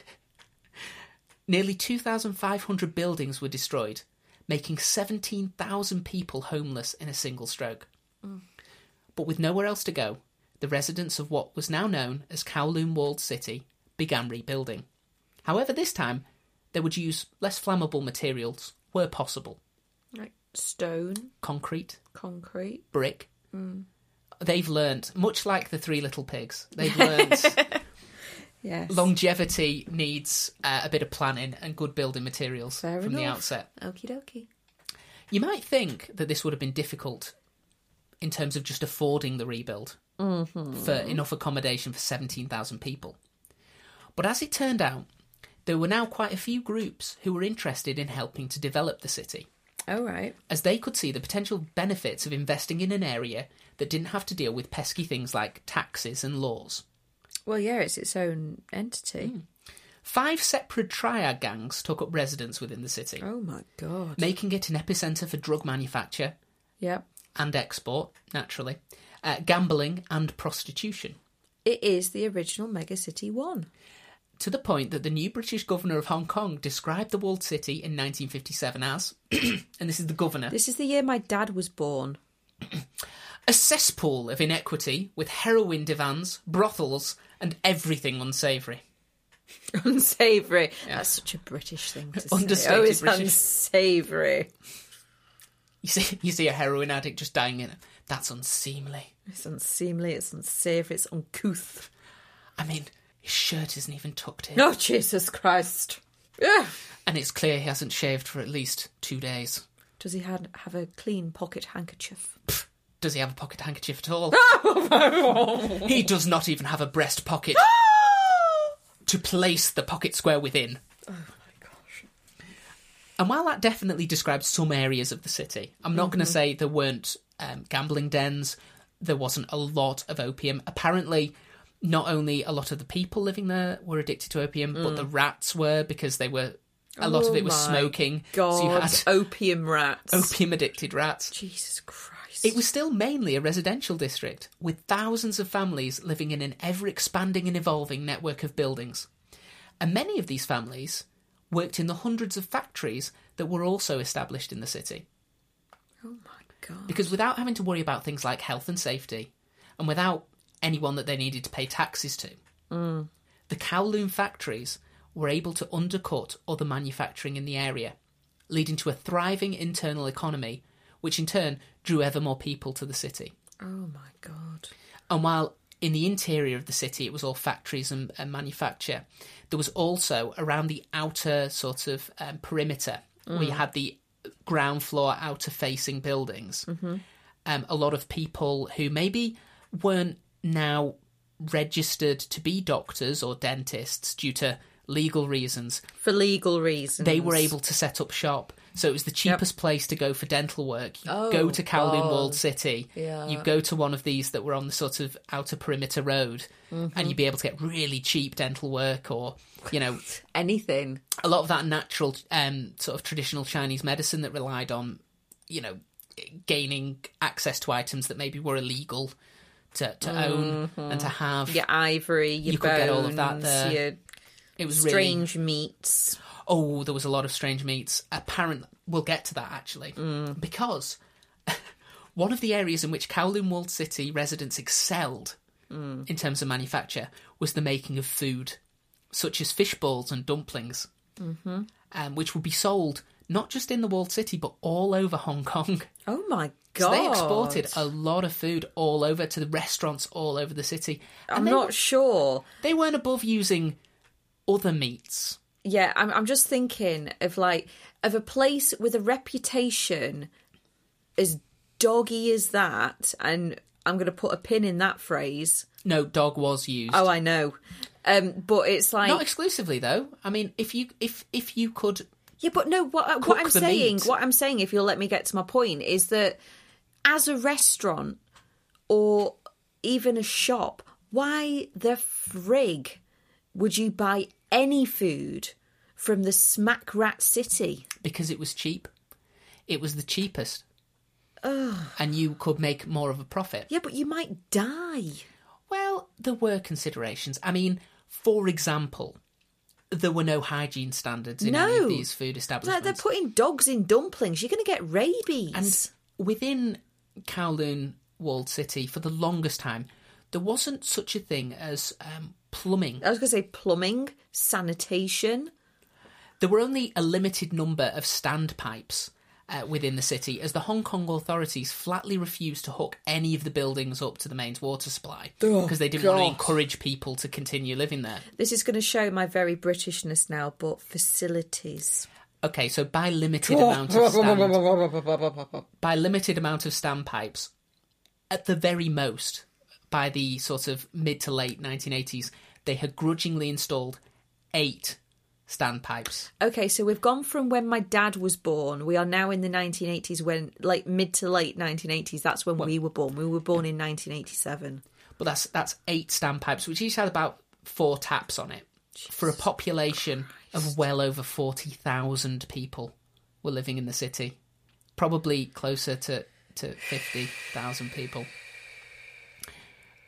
nearly 2,500 buildings were destroyed, making 17,000 people homeless in a single stroke. But with nowhere else to go, the residents of what was now known as Kowloon Walled City began rebuilding. However, this time they would use less flammable materials where possible Like stone, concrete, concrete. brick. Mm. They've learnt, much like the Three Little Pigs, they've <laughs> learnt Yes. longevity needs uh, a bit of planning and good building materials Fair from the outset. Okie dokie. You might think that this would have been difficult in terms of just affording the rebuild for enough accommodation for 17,000 people. But as it turned out, there were now quite a few groups who were interested in helping to develop the city, All right. as they could see the potential benefits of investing in an area that didn't have to deal with pesky things like taxes and laws. Well, yeah, it's its own entity. Hmm. Five separate triad gangs took up residence within the city, Oh my god. making it an epicentre for drug manufacture Yep. and export, naturally, uh, gambling and prostitution. It is the original Megacity One. To the point that the new British governor of Hong Kong described the walled city in 1957 as, <clears throat> and this is the governor, This is the year my dad was born. a cesspool of inequity with heroin divans, brothels, and everything unsavoury. <laughs> Unsavoury. Yeah. That's such a British thing to <laughs> say. Oh, it's British. unsavoury. You see, <laughs> you see a heroin addict just dying in it. That's unseemly. It's unseemly. It's unsavoury. It's uncouth. I mean, his shirt isn't even tucked in. Oh, Jesus Christ. And it's clear he hasn't shaved for at least two days. Does he had, have a clean pocket handkerchief? Does he have a pocket handkerchief at all? <laughs> he does not even have a breast pocket <gasps> to place the pocket square within. Oh my gosh. And while that definitely describes some areas of the city, I'm not going to say there weren't um, gambling dens, there wasn't a lot of opium. Apparently, not only a lot of the people living there were addicted to opium, but the rats were because they were. A lot of Oh it was my smoking. God, So you had opium rats. <laughs> opium addicted rats. Jesus Christ. It was still mainly a residential district, with thousands of families living in an ever expanding and evolving network of buildings. And many of these families worked in the hundreds of factories that were also established in the city. Oh my God. Because without having to worry about things like health and safety, and without anyone that they needed to pay taxes to, mm. the Kowloon factories were able to undercut other manufacturing in the area, leading to a thriving internal economy, which in turn drew ever more people to the city. Oh my God. And while in the interior of the city it was all factories and, and manufacture, there was also around the outer sort of um, perimeter where you had the ground floor outer facing buildings. Um, a lot of people who maybe weren't now registered to be doctors or dentists due to legal reasons, For legal reasons. they were able to set up shop. So it was the cheapest place to go for dental work. You Oh, go to Kowloon God. Walled City. Yeah. You go to one of these that were on the sort of outer perimeter road, Mm-hmm. and you'd be able to get really cheap dental work, or you know, Anything. a lot of that natural, um, sort of traditional Chinese medicine that relied on, you know, gaining access to items that maybe were illegal to, to own and to have. Your ivory, your You bones, could get all of that there. your It was really strange meats. Oh, there was a lot of strange meats. Apparently, we'll get to that actually, Mm. because <laughs> one of the areas in which Kowloon Walled City residents excelled Mm. in terms of manufacture was the making of food, such as fish balls and dumplings, mm-hmm. um, which would be sold not just in the walled city but all over Hong Kong. <laughs> Oh my So God. they exported a lot of food all over to the restaurants all over the city. And I'm not sure. they weren't above using other meats. Yeah, I'm, I'm just thinking of like of a place with a reputation as doggy as that, and I'm going to put a pin in that phrase. No, dog was used. Oh, I know, um, but it's like Not exclusively though. I mean, if you if if you could yeah, but no. What what I'm saying, meat. what I'm saying, if you'll let me get to my point, is that as a restaurant or even a shop, why the frig would you buy any food from the smack rat city? because it was cheap. It was the cheapest. And you could make more of a profit. Yeah, but you might die. Well, there were considerations. I mean, for example, there were no hygiene standards in any of these food Like establishments. they're putting dogs in dumplings. You're going to get rabies. and within Kowloon Walled City, for the longest time, there wasn't such a thing as um, plumbing. I was going to say plumbing, sanitation. There were only a limited number of standpipes uh, within the city, as the Hong Kong authorities flatly refused to hook any of the buildings up to the mains water supply because they didn't want to encourage people to continue living there. This is going to show my very Britishness now, but facilities. Okay, so by limited amount of stand, <laughs> by limited amount of standpipes, at the very most, by the sort of mid to late 1980s, they had grudgingly installed eight standpipes. Okay, so we've gone from when my dad was born. We are now in the 1980s, when like mid to late 1980s. That's when we were born. We were born in 1987. but that's that's eight standpipes, which each had about four taps on it, for a population of well over forty thousand people were living in the city, probably closer to to fifty thousand people.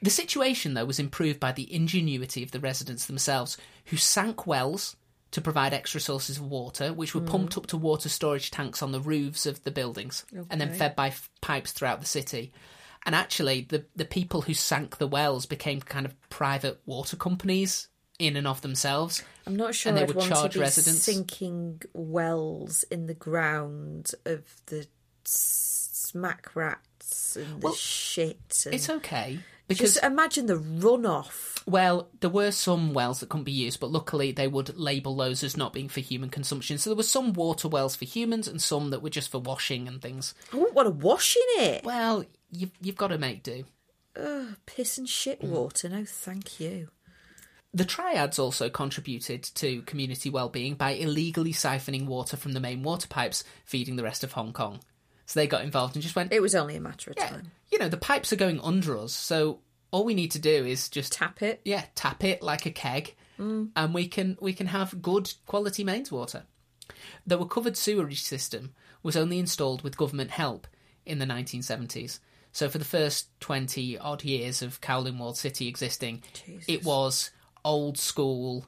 The situation, though, was improved by the ingenuity of the residents themselves, who sank wells to provide extra sources of water, which were pumped mm. up to water storage tanks on the roofs of the buildings and then fed by f- pipes throughout the city. And actually, the, the people who sank the wells became kind of private water companies in and of themselves. I'm not sure And they I'd would want charge to be residents? sinking wells in the ground of the smack rats and the Well, shit. And It's okay because just imagine the runoff. Well, there were some wells that couldn't be used, but luckily they would label those as not being for human consumption. So there were some water wells for humans and some that were just for washing and things. I wouldn't want to wash in it. Well, you've you've got to make do. Ugh, piss and shit Mm. water. No, thank you. The triads also contributed to community well-being by illegally siphoning water from the main water pipes feeding the rest of Hong Kong. So they got involved and just went, It was only a matter of yeah, time. you know, the pipes are going under us, so all we need to do is just Tap it. yeah, tap it like a keg, mm. and we can we can have good quality mains water. The recovered sewerage system was only installed with government help in the 1970s. So for the first 20 odd years of Kowloon Walled City existing, Jesus. it was old school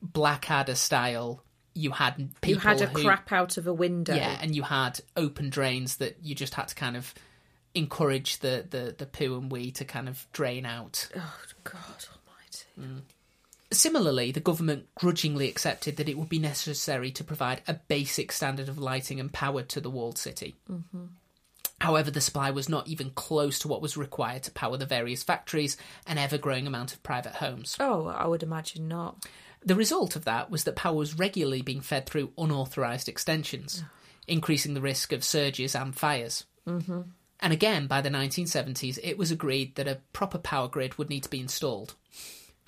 Blackadder style. You had people You had a who, crap out of a window. yeah, and you had open drains that you just had to kind of encourage the the, the poo and wee to kind of drain out. Oh God Almighty. Mm. Similarly, the government grudgingly accepted that it would be necessary to provide a basic standard of lighting and power to the walled city. Mm-hmm. However, the supply was not even close to what was required to power the various factories and ever growing amount of private homes. Oh, I would imagine not. The result of that was that power was regularly being fed through unauthorised extensions, increasing the risk of surges and fires. Mm-hmm. And again, by the 1970s, it was agreed that a proper power grid would need to be installed.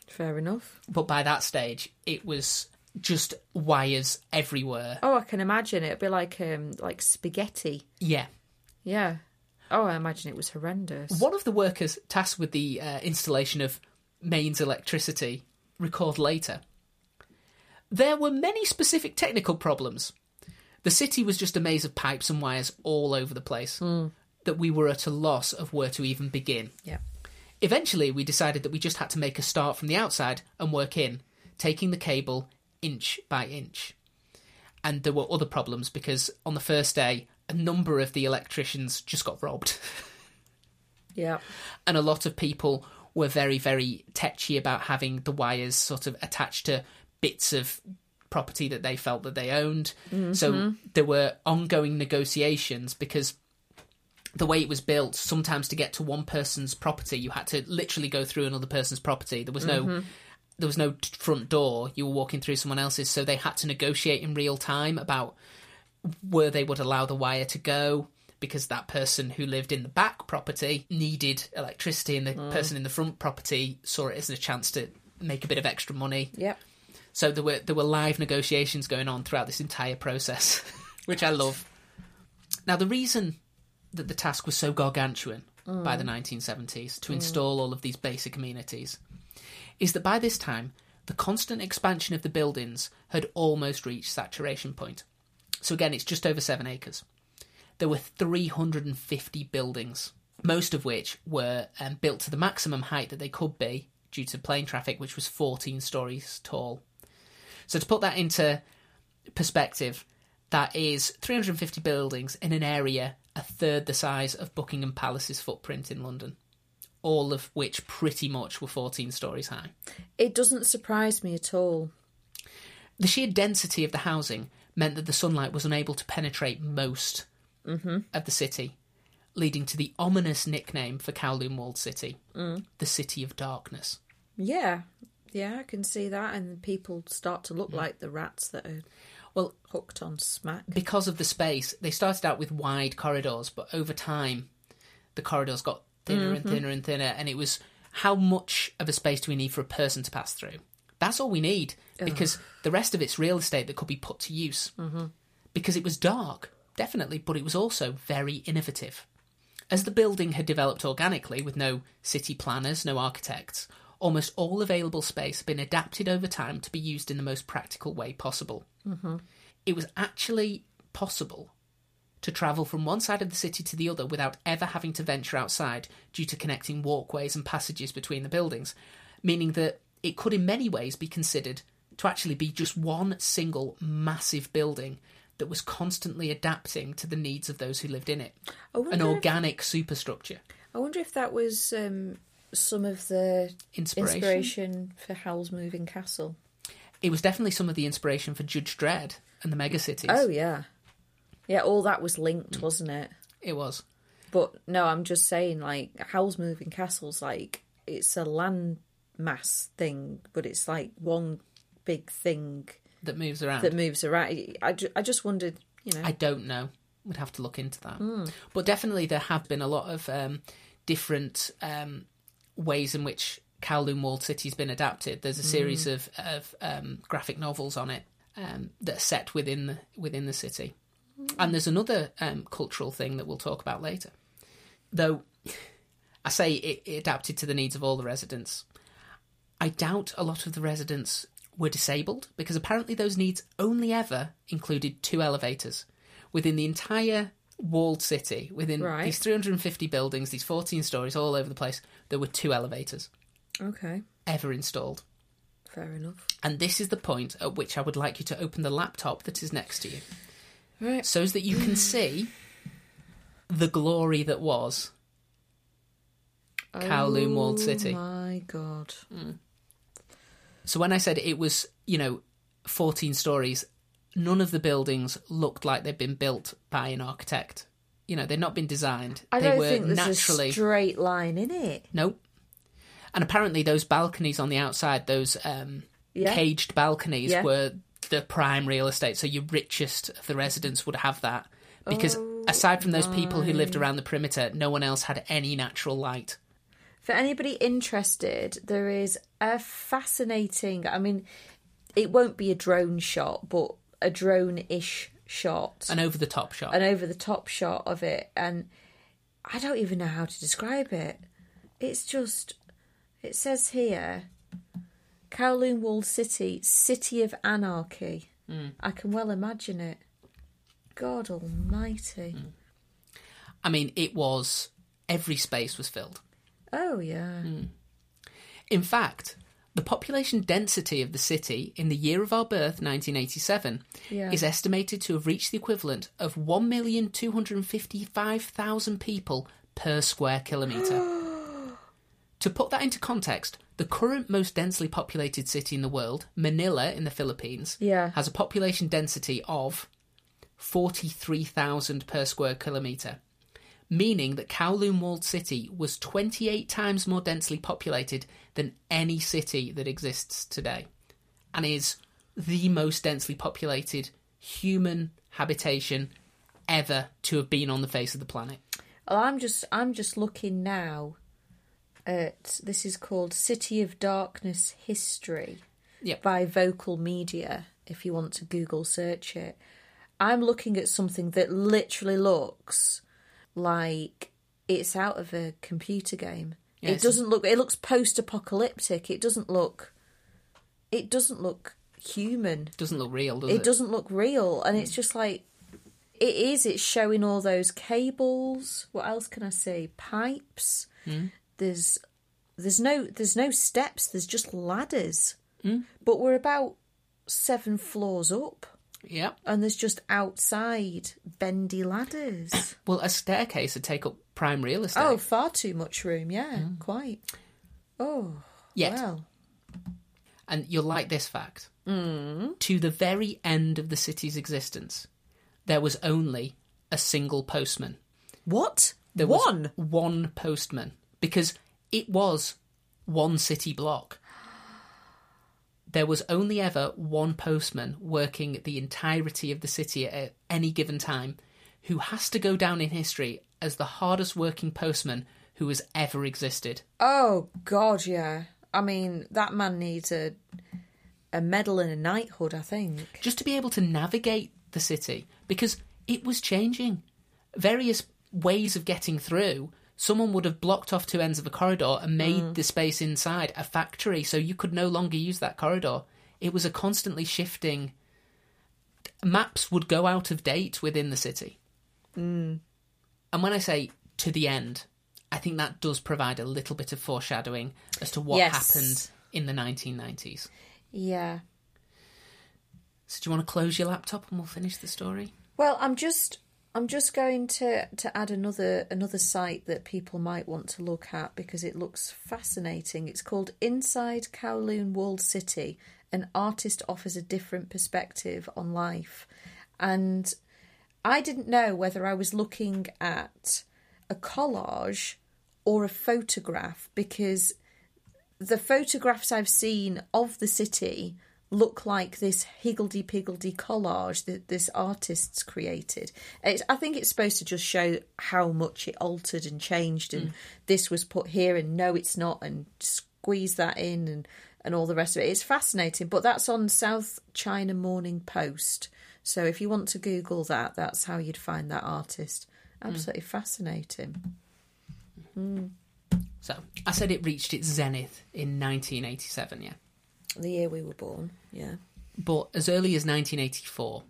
Fair enough. But by that stage, it was just wires everywhere. Oh, I can imagine it. It'd be like um like spaghetti. Yeah. Yeah. Oh, I imagine it was horrendous. One of the workers tasked with the uh, installation of mains electricity recalled later. There were many specific technical problems. The city was just a maze of pipes and wires all over the place hmm. that we were at a loss of where to even begin. Yeah. Eventually, we decided that we just had to make a start from the outside and work in, taking the cable inch by inch. And there were other problems because on the first day, a number of the electricians just got robbed. <laughs> Yeah. and a lot of people were very, very tetchy about having the wires sort of attached to bits of property that they felt that they owned. Mm-hmm. So there were ongoing negotiations because the way it was built, sometimes to get to one person's property, you had to literally go through another person's property. There was no mm-hmm. there was no front door. You were walking through someone else's, so they had to negotiate in real time about where they would allow the wire to go because that person who lived in the back property needed electricity and the mm. person in the front property saw it as a chance to make a bit of extra money. Yep. So there were there were live negotiations going on throughout this entire process, <laughs> which I love. Now the reason that the task was so gargantuan by the 1970s to install all of these basic amenities is that by this time the constant expansion of the buildings had almost reached saturation point. So again, it's just over seven acres. There were 350 buildings, most of which were um, built to the maximum height that they could be due to plane traffic, which was 14 stories tall. So to put that into perspective, that is 350 buildings in an area a third the size of Buckingham Palace's footprint in London, all of which pretty much were 14 stories high. It doesn't surprise me at all. The sheer density of the housing meant that the sunlight was unable to penetrate most mm-hmm. of the city, leading to the ominous nickname for Kowloon Walled City, mm. the City of Darkness. Yeah. Yeah, I can see that. And people start to look like the rats that are Well, hooked on smack. because of the space, they started out with wide corridors, but over time, the corridors got thinner and thinner and thinner, and it was how much of a space do we need for a person to pass through? That's all we need because the rest of it's real estate that could be put to use. Mm-hmm. Because it was dark, definitely, but it was also very innovative. As the building had developed organically with no city planners, no architects, almost all available space had been adapted over time to be used in the most practical way possible. It was actually possible to travel from one side of the city to the other without ever having to venture outside due to connecting walkways and passages between the buildings, meaning that it could in many ways be considered to actually be just one single massive building that was constantly adapting to the needs of those who lived in it. An if, organic superstructure. I wonder if that was um, some of the Inspiration. inspiration for Howl's Moving Castle. It was definitely some of the inspiration for Judge Dredd and the megacities. Oh, yeah. Yeah, all that was linked, wasn't it? It was. But no, I'm just saying, like, Howl's Moving Castle's like, it's a land mass thing, but it's like one big thing That moves around. that moves around. I, ju- I just wondered, you know. I don't know We'd have to look into that. But definitely, there have been a lot of um, different um, ways in which Kowloon Walled City's been adapted. There's a series of, of um, graphic novels on it um, that are set within the, within the city. And there's another um, cultural thing that we'll talk about later. Though I say it, it adapted to the needs of all the residents. I doubt a lot of the residents were disabled because apparently those needs only ever included two elevators within the entire walled city, within Right. these 350 buildings, these 14 stories all over the place. There were two elevators Okay, ever installed. fair enough. And this is the point at which I would like you to open the laptop that is next to you Right. so as that you can see the glory that was Kowloon oh Walled City. Oh my god. Mm. So when I said it was, you know, 14 stories, none of the buildings looked like they'd been built by an architect. You know, they'd not been designed. I they don't were think there's naturally a straight line in it. Nope. And apparently those balconies on the outside, those um, Yeah. caged balconies Yeah. were the prime real estate. So your richest of the residents would have that. Because Oh, aside from those people who lived around the perimeter, no one else had any natural light. For anybody interested, there is a fascinating. I mean, it won't be a drone shot, but a drone-ish shot, An over the top shot. an over-the-top shot of it, and I don't even know how to describe it. It's just. It says here, Kowloon Walled City, City of Anarchy. Hmm. I can well imagine it. God Almighty. Hmm. I mean, it was every space was filled. Oh yeah. Hmm. In fact, the population density of the city in the year of our birth, 1987, Yeah. is estimated to have reached the equivalent of 1,255,000 people per square kilometre. <gasps> to put that into context, the current most densely populated city in the world, Manila in the Philippines, Yeah. has a population density of 43,000 per square kilometre, meaning that Kowloon Walled City was 28 times more densely populated than any city that exists today, and is the most densely populated human habitation ever to have been on the face of the planet. Well, I'm just I'm just looking now at this is called City of Darkness History Yep. by Vocal Media. If you want to Google search it, I'm looking at something that literally looks like it's out of a computer game. Yeah, it doesn't look. It looks post-apocalyptic. It doesn't look. It doesn't look human. Doesn't look real, does it? it doesn't look real and it's hmm. just like it is it's showing all those cables what else can i say? pipes hmm. there's there's no there's no steps there's just ladders hmm. but we're about seven floors up Yep. and there's just outside bendy ladders <coughs> Well, a staircase would take up prime real estate. oh far too much room yeah quite oh Yet. well And you'll like this fact. Mm. To the very end of the city's existence, there was only a single postman. what There was one one postman because it was one city block. There was only ever one postman working the entirety of the city at any given time who has to go down in history as the hardest working postman who has ever existed. Oh God, yeah. I mean, that man needs a a medal and a knighthood. I think. just to be able to navigate the city because it was changing. Various ways of getting through. Someone would have blocked off two ends of a corridor and made mm. the space inside a factory, so you could no longer use that corridor. It was a constantly shifting. Maps would go out of date within the city. Mm. And when I say to the end, I think that does provide a little bit of foreshadowing as to what Yes. happened in the 1990s. Yeah. So, do you want to close your laptop and we'll finish the story? Well, I'm just I'm just going to to add another another site that people might want to look at because it looks fascinating. It's called Inside Kowloon Walled City. An artist offers a different perspective on life, and I didn't know whether I was looking at a collage or a photograph because the photographs I've seen of the city look like this higgledy piggledy collage that this artist's created. It's, I think it's supposed to just show how much it altered and changed, and mm. this was put here, and no, it's not, and squeeze that in, and and all the rest of it. It's fascinating, but that's on South China Morning Post. So if you want to Google that, that's how you'd find that artist. Mm. Absolutely fascinating. So I said it reached its zenith in 1987, yeah. The year we were born, yeah. But as early as 1984,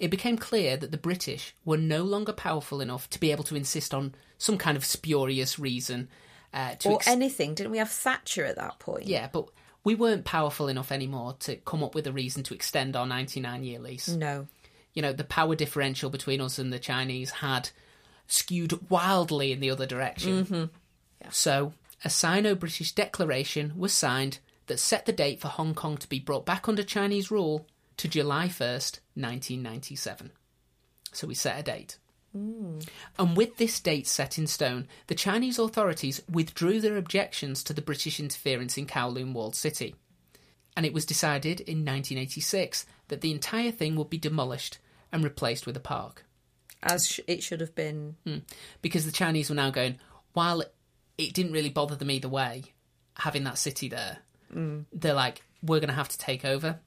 it became clear that the British were no longer powerful enough to be able to insist on some kind of spurious reason uh, to Or ex- anything. Didn't we have Thatcher at that point? yeah, but we weren't powerful enough anymore to come up with a reason to extend our 99 year lease. No. You know, the power differential between us and the Chinese had skewed wildly in the other direction. So, a Sino British declaration was signed that set the date for Hong Kong to be brought back under Chinese rule to July 1st, 1997. So, we set a date. Hmm. And with this date set in stone, the Chinese authorities withdrew their objections to the British interference in Kowloon Walled City. And it was decided in 1986 that the entire thing would be demolished and replaced with a park. As sh- it should have been. Hmm. Because the Chinese were now going, while it didn't really bother them either way, having that city there, they're like, we're going to have to take over.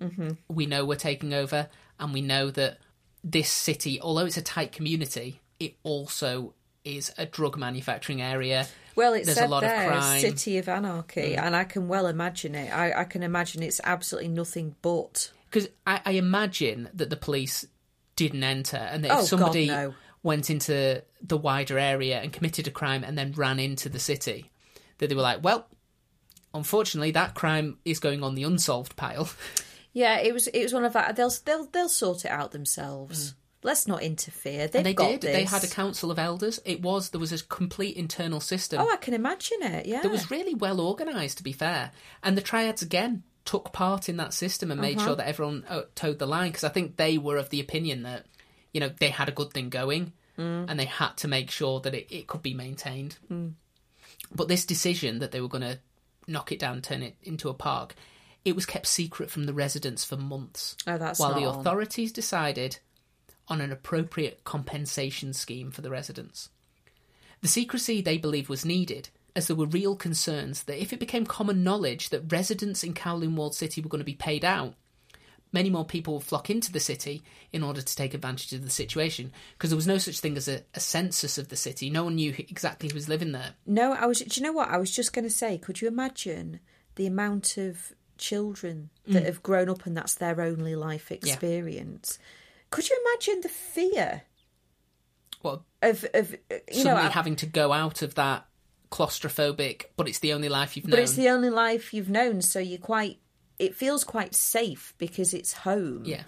Mm-hmm. We know we're taking over, and we know that this city, although it's a tight community, it also is a drug manufacturing area. Well, it There's a lot of crime. Mm. City of Anarchy, and I can well imagine it. I, I can imagine it's absolutely nothing but. Because I, I imagine that the police didn't enter, and that if Oh, God, somebody no. went into the wider area and committed a crime and then ran into the city, that they were like, well, unfortunately, that crime is going on the unsolved pile. Yeah, it was. It was one of that. They'll they'll they'll sort it out themselves. Let's not interfere. They've Mm. and they got did. This. They had a council of elders. It was there was a complete internal system. Oh, I can imagine it. Yeah. that was really well organised, to be fair. And the triads again took part in that system and Uh-huh. made sure that everyone uh, toed the line because I think they were of the opinion that you know they had a good thing going Mm. and they had to make sure that it, it could be maintained. But this decision that they were going to knock it down, turn it into a park, it was kept secret from the residents for months. Oh, that's while not the on. authorities decided on an appropriate compensation scheme for the residents. The secrecy they believe was needed, as there were real concerns that if it became common knowledge that residents in Kowloon Walled City were going to be paid out, many more people flock into the city in order to take advantage of the situation, because there was no such thing as a, a census of the city. No one knew exactly who was living there. No, I was. Do you know what I was just going to say? Could you imagine the amount of children that have grown up and that's their only life experience? Could you imagine the fear Well, of of uh, you know? I- having to go out of that claustrophobic, but it's the only life you've but known. But it's the only life you've known, so you're quite. It feels quite safe because it's home. Yeah.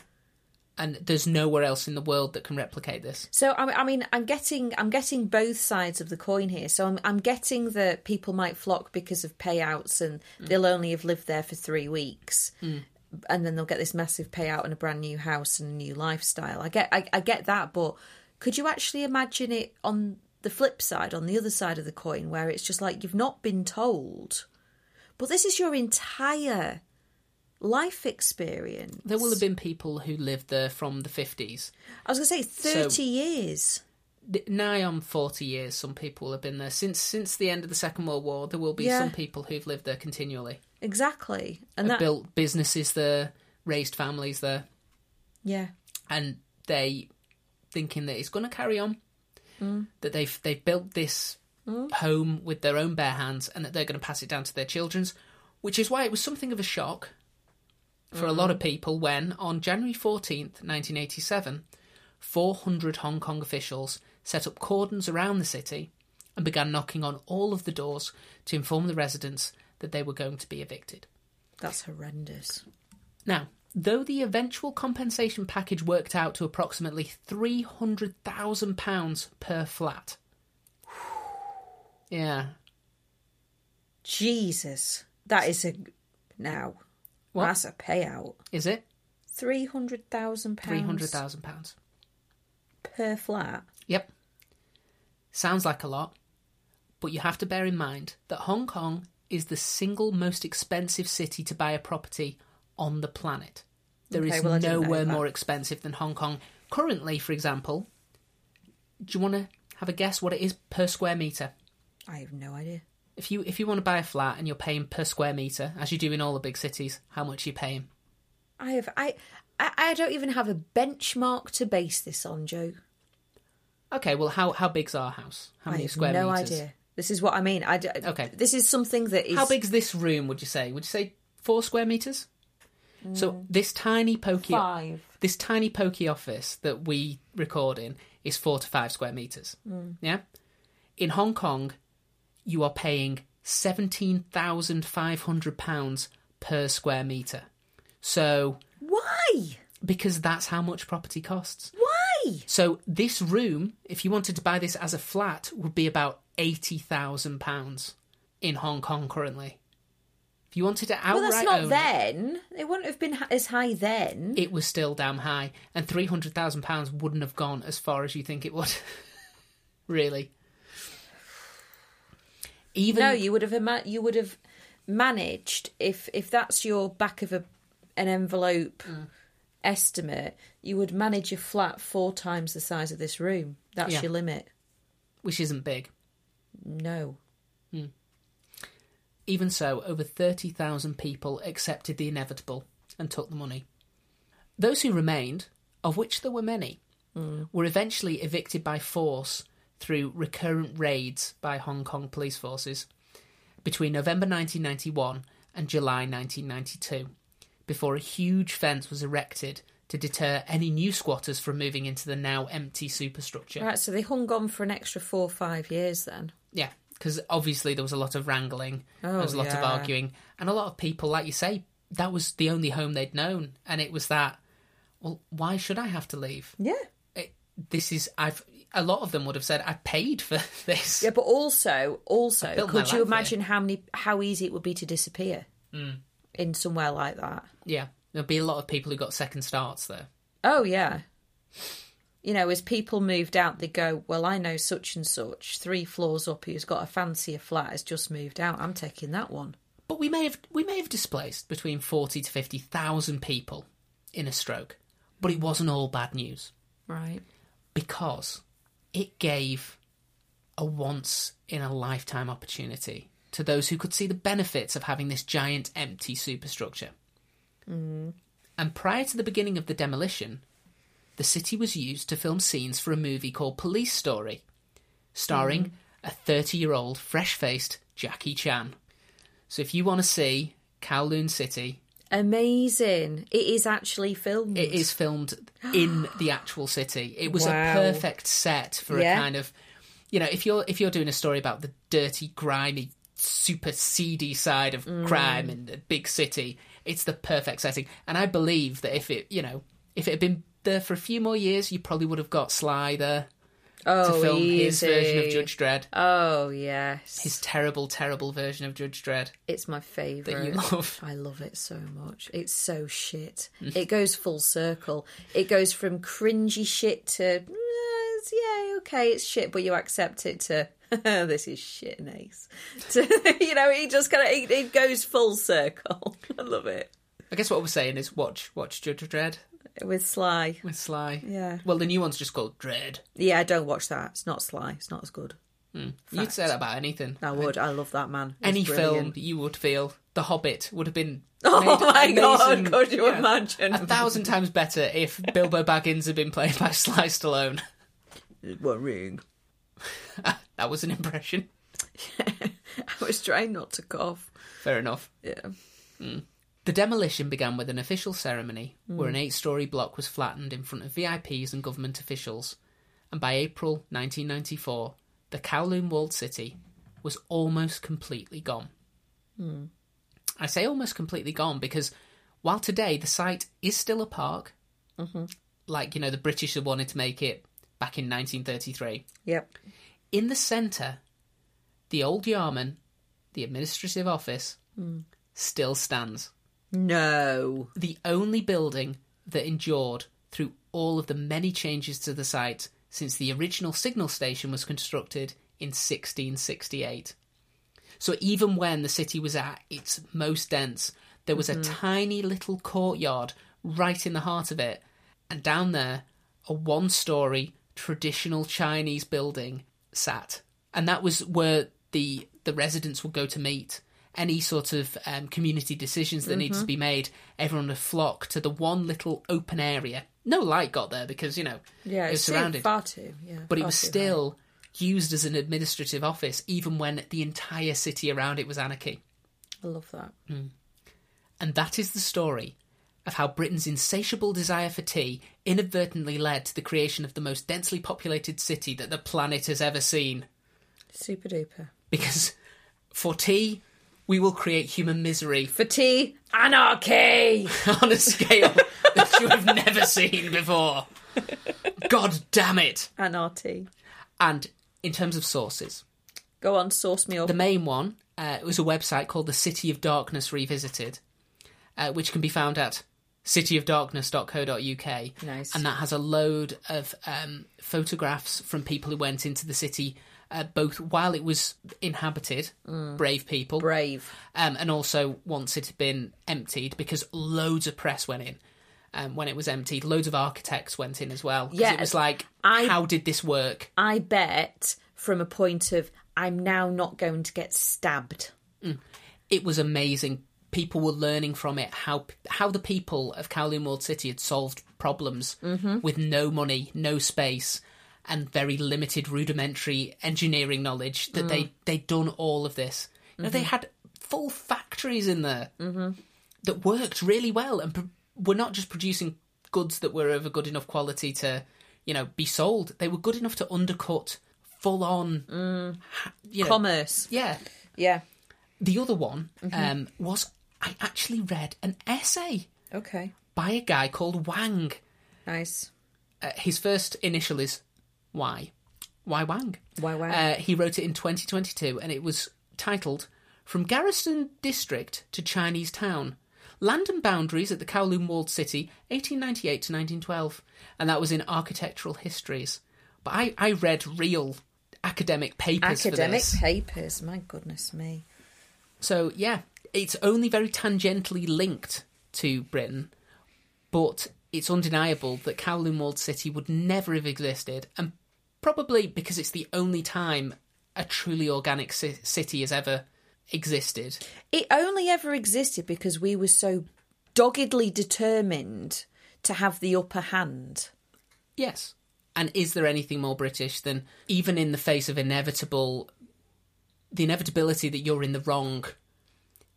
And there's nowhere else in the world that can replicate this. So I, I mean, I'm getting I'm getting both sides of the coin here. So I'm I'm getting that people might flock because of payouts, and mm. they'll only have lived there for three weeks, mm. and then they'll get this massive payout and a brand new house and a new lifestyle. I get I, I get that, but could you actually imagine it on the flip side, on the other side of the coin, where it's just like you've not been told, but this is your entire life experience. There will have been people who lived there from the 50s. I was going to say thirty years. Th- Nigh on 40 years, some people have been there. Since since the end of the Second World War, there will be Yeah. some people who've lived there continually. Exactly, and that built businesses there, raised families there, yeah. and they thinking that it's going to carry on. Mm. That they've they've built this mm. home with their own bare hands, and that they're going to pass it down to their children's. Which is why it was something of a shock for a mm-hmm. lot of people when, on January 14th, 1987, 400 Hong Kong officials set up cordons around the city and began knocking on all of the doors to inform the residents that they were going to be evicted. That's horrendous. Now, though the eventual compensation package worked out to approximately £300,000 per flat. <sighs> Yeah. Jesus, that is a now. What? That's a payout. Is it? Three hundred thousand pounds £300,000. per flat. Yep. Sounds like a lot, but you have to bear in mind that Hong Kong is the single most expensive city to buy a property on the planet. There Okay, is well, I didn't know nowhere more expensive than Hong Kong. Currently, for example, do you want to have a guess what it is per square meter? I have no idea. If you if you want to buy a flat and you're paying per square meter, as you do in all the big cities, how much are you paying? I have I I, I don't even have a benchmark to base this on, Joe. Okay, well, how how big's our house? How I many have square no meters? No idea. This is what I mean. I d- Okay. This is something that is How big's this room? Would you say? Would you say four square meters? So mm. this tiny pokey five. this tiny pokey office that we record in is four to five square meters. Mm. Yeah. In Hong Kong, you are paying seventeen thousand five hundred pounds per square meter. So Why? because that's how much property costs. Why? So this room, if you wanted to buy this as a flat, would be about eighty thousand pounds in Hong Kong currently. If you wanted to outright Well, that's not own it, then. It wouldn't have been as high then. it was still damn high, and three hundred thousand pounds wouldn't have gone as far as you think it would. <laughs> really, even no, you would have ima- you would have managed if if that's your back of a an envelope Mm. estimate. You would manage your flat four times the size of this room. That's Yeah. your limit. which isn't big. No. Even so, over 30,000 people accepted the inevitable and took the money. Those who remained, of which there were many, were eventually evicted by force through recurrent raids by Hong Kong police forces between November 1991 and July 1992, before a huge fence was erected to deter any new squatters from moving into the now empty superstructure. Right, so they hung on for an extra four or five years then. Yeah, because obviously there was a lot of wrangling, there was a lot of oh, arguing, and a lot of people, like you say, that was the only home they'd known, and it was that. Well, why should I have to leave? Yeah. It, this is I've. A lot of them would have said, "I paid for <laughs> this." Yeah, but also, also, could you imagine how many, how easy it would be to disappear Mm. in somewhere like that? Yeah, there'll be a lot of people who got second starts there. Oh yeah. You know, as people moved out, they go, "Well, I know such and such, three floors up, who's got a fancier flat, has just moved out. I'm taking that one." But we may have we may have displaced between forty to fifty thousand people in a stroke, but it wasn't all bad news. Right. because it gave a once in a lifetime opportunity to those who could see the benefits of having this giant empty superstructure. Mm-hmm. And prior to the beginning of the demolition, the city was used to film scenes for a movie called Police Story, starring mm. a 30 year old fresh faced Jackie Chan. So if you want to see Kowloon City, Amazing. It is actually filmed. it is filmed in the actual city. It was Wow. a perfect set for Yeah. a kind of, you know, if you're if you're doing a story about the dirty, grimy, super seedy side of Mm. crime in a big city, it's the perfect setting. And I believe that if it, you know, if it had been there for a few more years, you probably would have got Sly there oh, to film his easy. version of Judge Dredd, Oh yes, his terrible, terrible version of Judge Dredd it's my favorite. that favourite. you love. I love it so much. It's so shit. Mm. it goes full circle. It goes from cringy shit to "Eh, it's- yeah, okay, it's shit, but you accept it to <laughs> this is shit and ace. <laughs> To, you know, he just kind of it, it goes full circle. <laughs> I love it I guess what we're saying is watch watch Judge Dredd with Sly. with Sly. Yeah, Well, the new one's just called Dredd. yeah. Don't watch that. It's not Sly. It's not as good. Hmm. You'd say that about anything. I would. I love that man. He's Any film you would feel The Hobbit would have been. <laughs> Oh my god! Could you yeah, imagine? A thousand times better if <laughs> Bilbo Baggins had been played by <laughs> Sly Stallone. One ring. that was an impression. I was trying not to cough. Fair enough. Yeah. Hmm. The demolition began with an official ceremony hmm. where an eight story block was flattened in front of VIPs and government officials, and by April 1994, the Kowloon walled city was almost completely gone. Hmm. I say almost completely gone because while today the site is still a park, mm-hmm. like, you know, the British had wanted to make it back in 1933, Yep. in the centre, the old Yamen, the administrative office, hmm. still stands No. the only building that endured through all of the many changes to the site since the original signal station was constructed in 1668. So even when the city was at its most dense, There was a mm-hmm. tiny little courtyard right in the heart of it, and down there, a one story traditional Chinese building sat. And that was where the, the residents would go to meet. Any sort of um, community decisions that needed to be made, everyone would flock to the one little open area. No light got there because, you know, Yeah, it was surrounded far too. Yeah, but it was too high. still used as an administrative office, even when the entire city around it was anarchy. I love that. And that is the story of how Britain's insatiable desire for tea inadvertently led to the creation of the most densely populated city that the planet has ever seen. Super duper. Because for tea, we will create human misery For tea, anarchy. <laughs> on a scale that you have never seen before. God damn it! Anarchy. And in terms of sources, Go on, source me up. The main one uh, was a website called the City of Darkness Revisited, uh, which can be found at cityofdarkness.co.uk. Nice. And that has a load of um, photographs from people who went into the city, uh, both while it was inhabited, brave people, Brave. um, and also once it had been emptied, because loads of press went in. Um, when it was emptied, loads of architects went in as well. Yeah, it was like, I- how did this work? I bet from a point of I'm now not going to get stabbed. it was amazing. People were learning from it how how the people of Kowloon Walled City had solved problems with no money, no space, and very limited rudimentary engineering knowledge. That they mm. they'd done all of this. You know, they mm-hmm. had full factories in there mm-hmm. that worked really well and pro- were not just producing goods that were of a good enough quality to you know be sold. They were good enough to undercut full on. Mm. ha- You know, Commerce. yeah. Yeah. The other one mm-hmm. um, was I actually read an essay Okay. by a guy called Wang. Nice. Uh, his first initial is Y. Why Wang. Why wow. Uh, he wrote it in 2022 and it was titled From Garrison District to Chinese Town Land and Boundaries at the Kowloon Walled City, 1898 to 1912. And that was in Architectural Histories. But I, I read real academic papers for Academic papers. My goodness me. So yeah, it's only very tangentially linked to Britain, but it's undeniable that Kowloon Walled City would never have existed, and probably because it's the only time a truly organic ci- city has ever existed. It only ever existed because we were so doggedly determined to have the upper hand. Yes. And is there anything more British than even in the face of inevitable the inevitability that you're in the wrong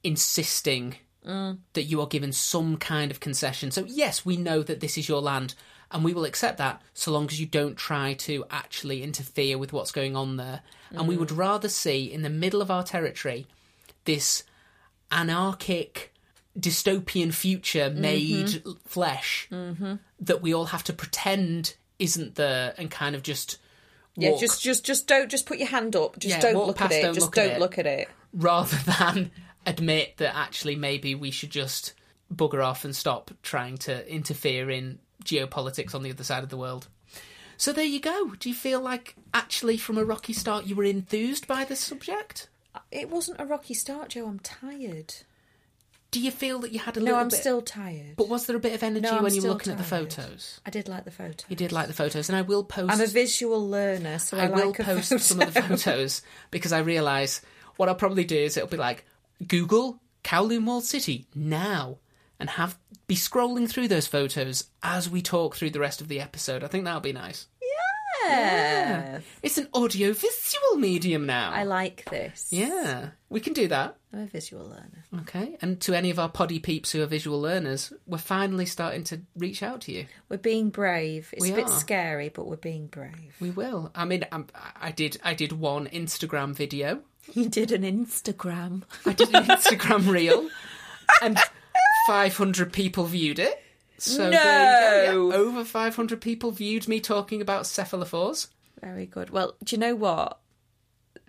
insisting mm. that you are given some kind of concession. So yes, we know that this is your land and we will accept that so long as you don't try to actually interfere with what's going on there. And we mm. would rather see in the middle of our territory this anarchic dystopian future mm-hmm. made flesh mm-hmm. that we all have to pretend isn't there and kind of just Yeah, just just just don't just put your hand up. Just Yeah, don't look past, at it. don't just look don't look at it. rather <laughs> than admit that actually maybe we should just bugger off and stop trying to interfere in geopolitics on the other side of the world. So there you go. Do you feel like actually from a rocky start you were enthused by the subject? It wasn't a rocky start, Joe. I'm tired. Do you feel that you had a No, little No, I'm bit still tired. But was there a bit of energy No, when you were looking at the photos? I did like the photo. You did like the photos, and I will post. I'm a visual learner, so I, I will like a post photo. some of the photos <laughs> because I realise what I'll probably do is it'll be like Google Kowloon Walled City now and have be scrolling through those photos as we talk through the rest of the episode. I think that'll be nice. Yeah. It's an audio visual medium now. I like this. yeah, we can do that. I'm a visual learner. Okay, and to any of our poddy peeps who are visual learners, we're finally starting to reach out to you. We're being brave. It's We a bit are. scary, but we're being brave. We will. I mean, I'm, I did. I did one Instagram video <laughs> You did an Instagram. I did an Instagram reel, <laughs> and 500 people viewed it. So there you go. No. Yeah, over 500 people viewed me talking about cephalophores. Very good. Well, do you know what?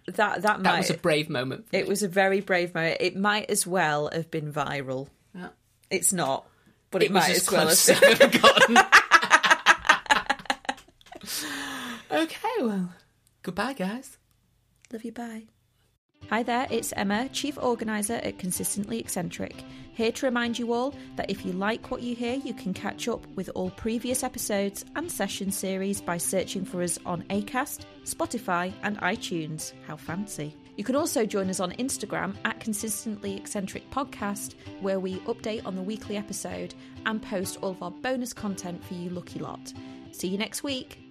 That that That might was a brave moment. it me. was a very brave moment. It might as well have been viral. Yeah. It's not, but it, It might as as well have ever gotten. <laughs> <laughs> okay, well, goodbye, guys. Love you. Bye. Hi there, it's Emma, Chief Organiser at Consistently Eccentric, here to remind you all that if you like what you hear, you can catch up with all previous episodes and session series by searching for us on ACAST, Spotify, and iTunes. How fancy! You can also join us on Instagram at Consistently Eccentric Podcast, where we update on the weekly episode and post all of our bonus content for you lucky lot. See you next week.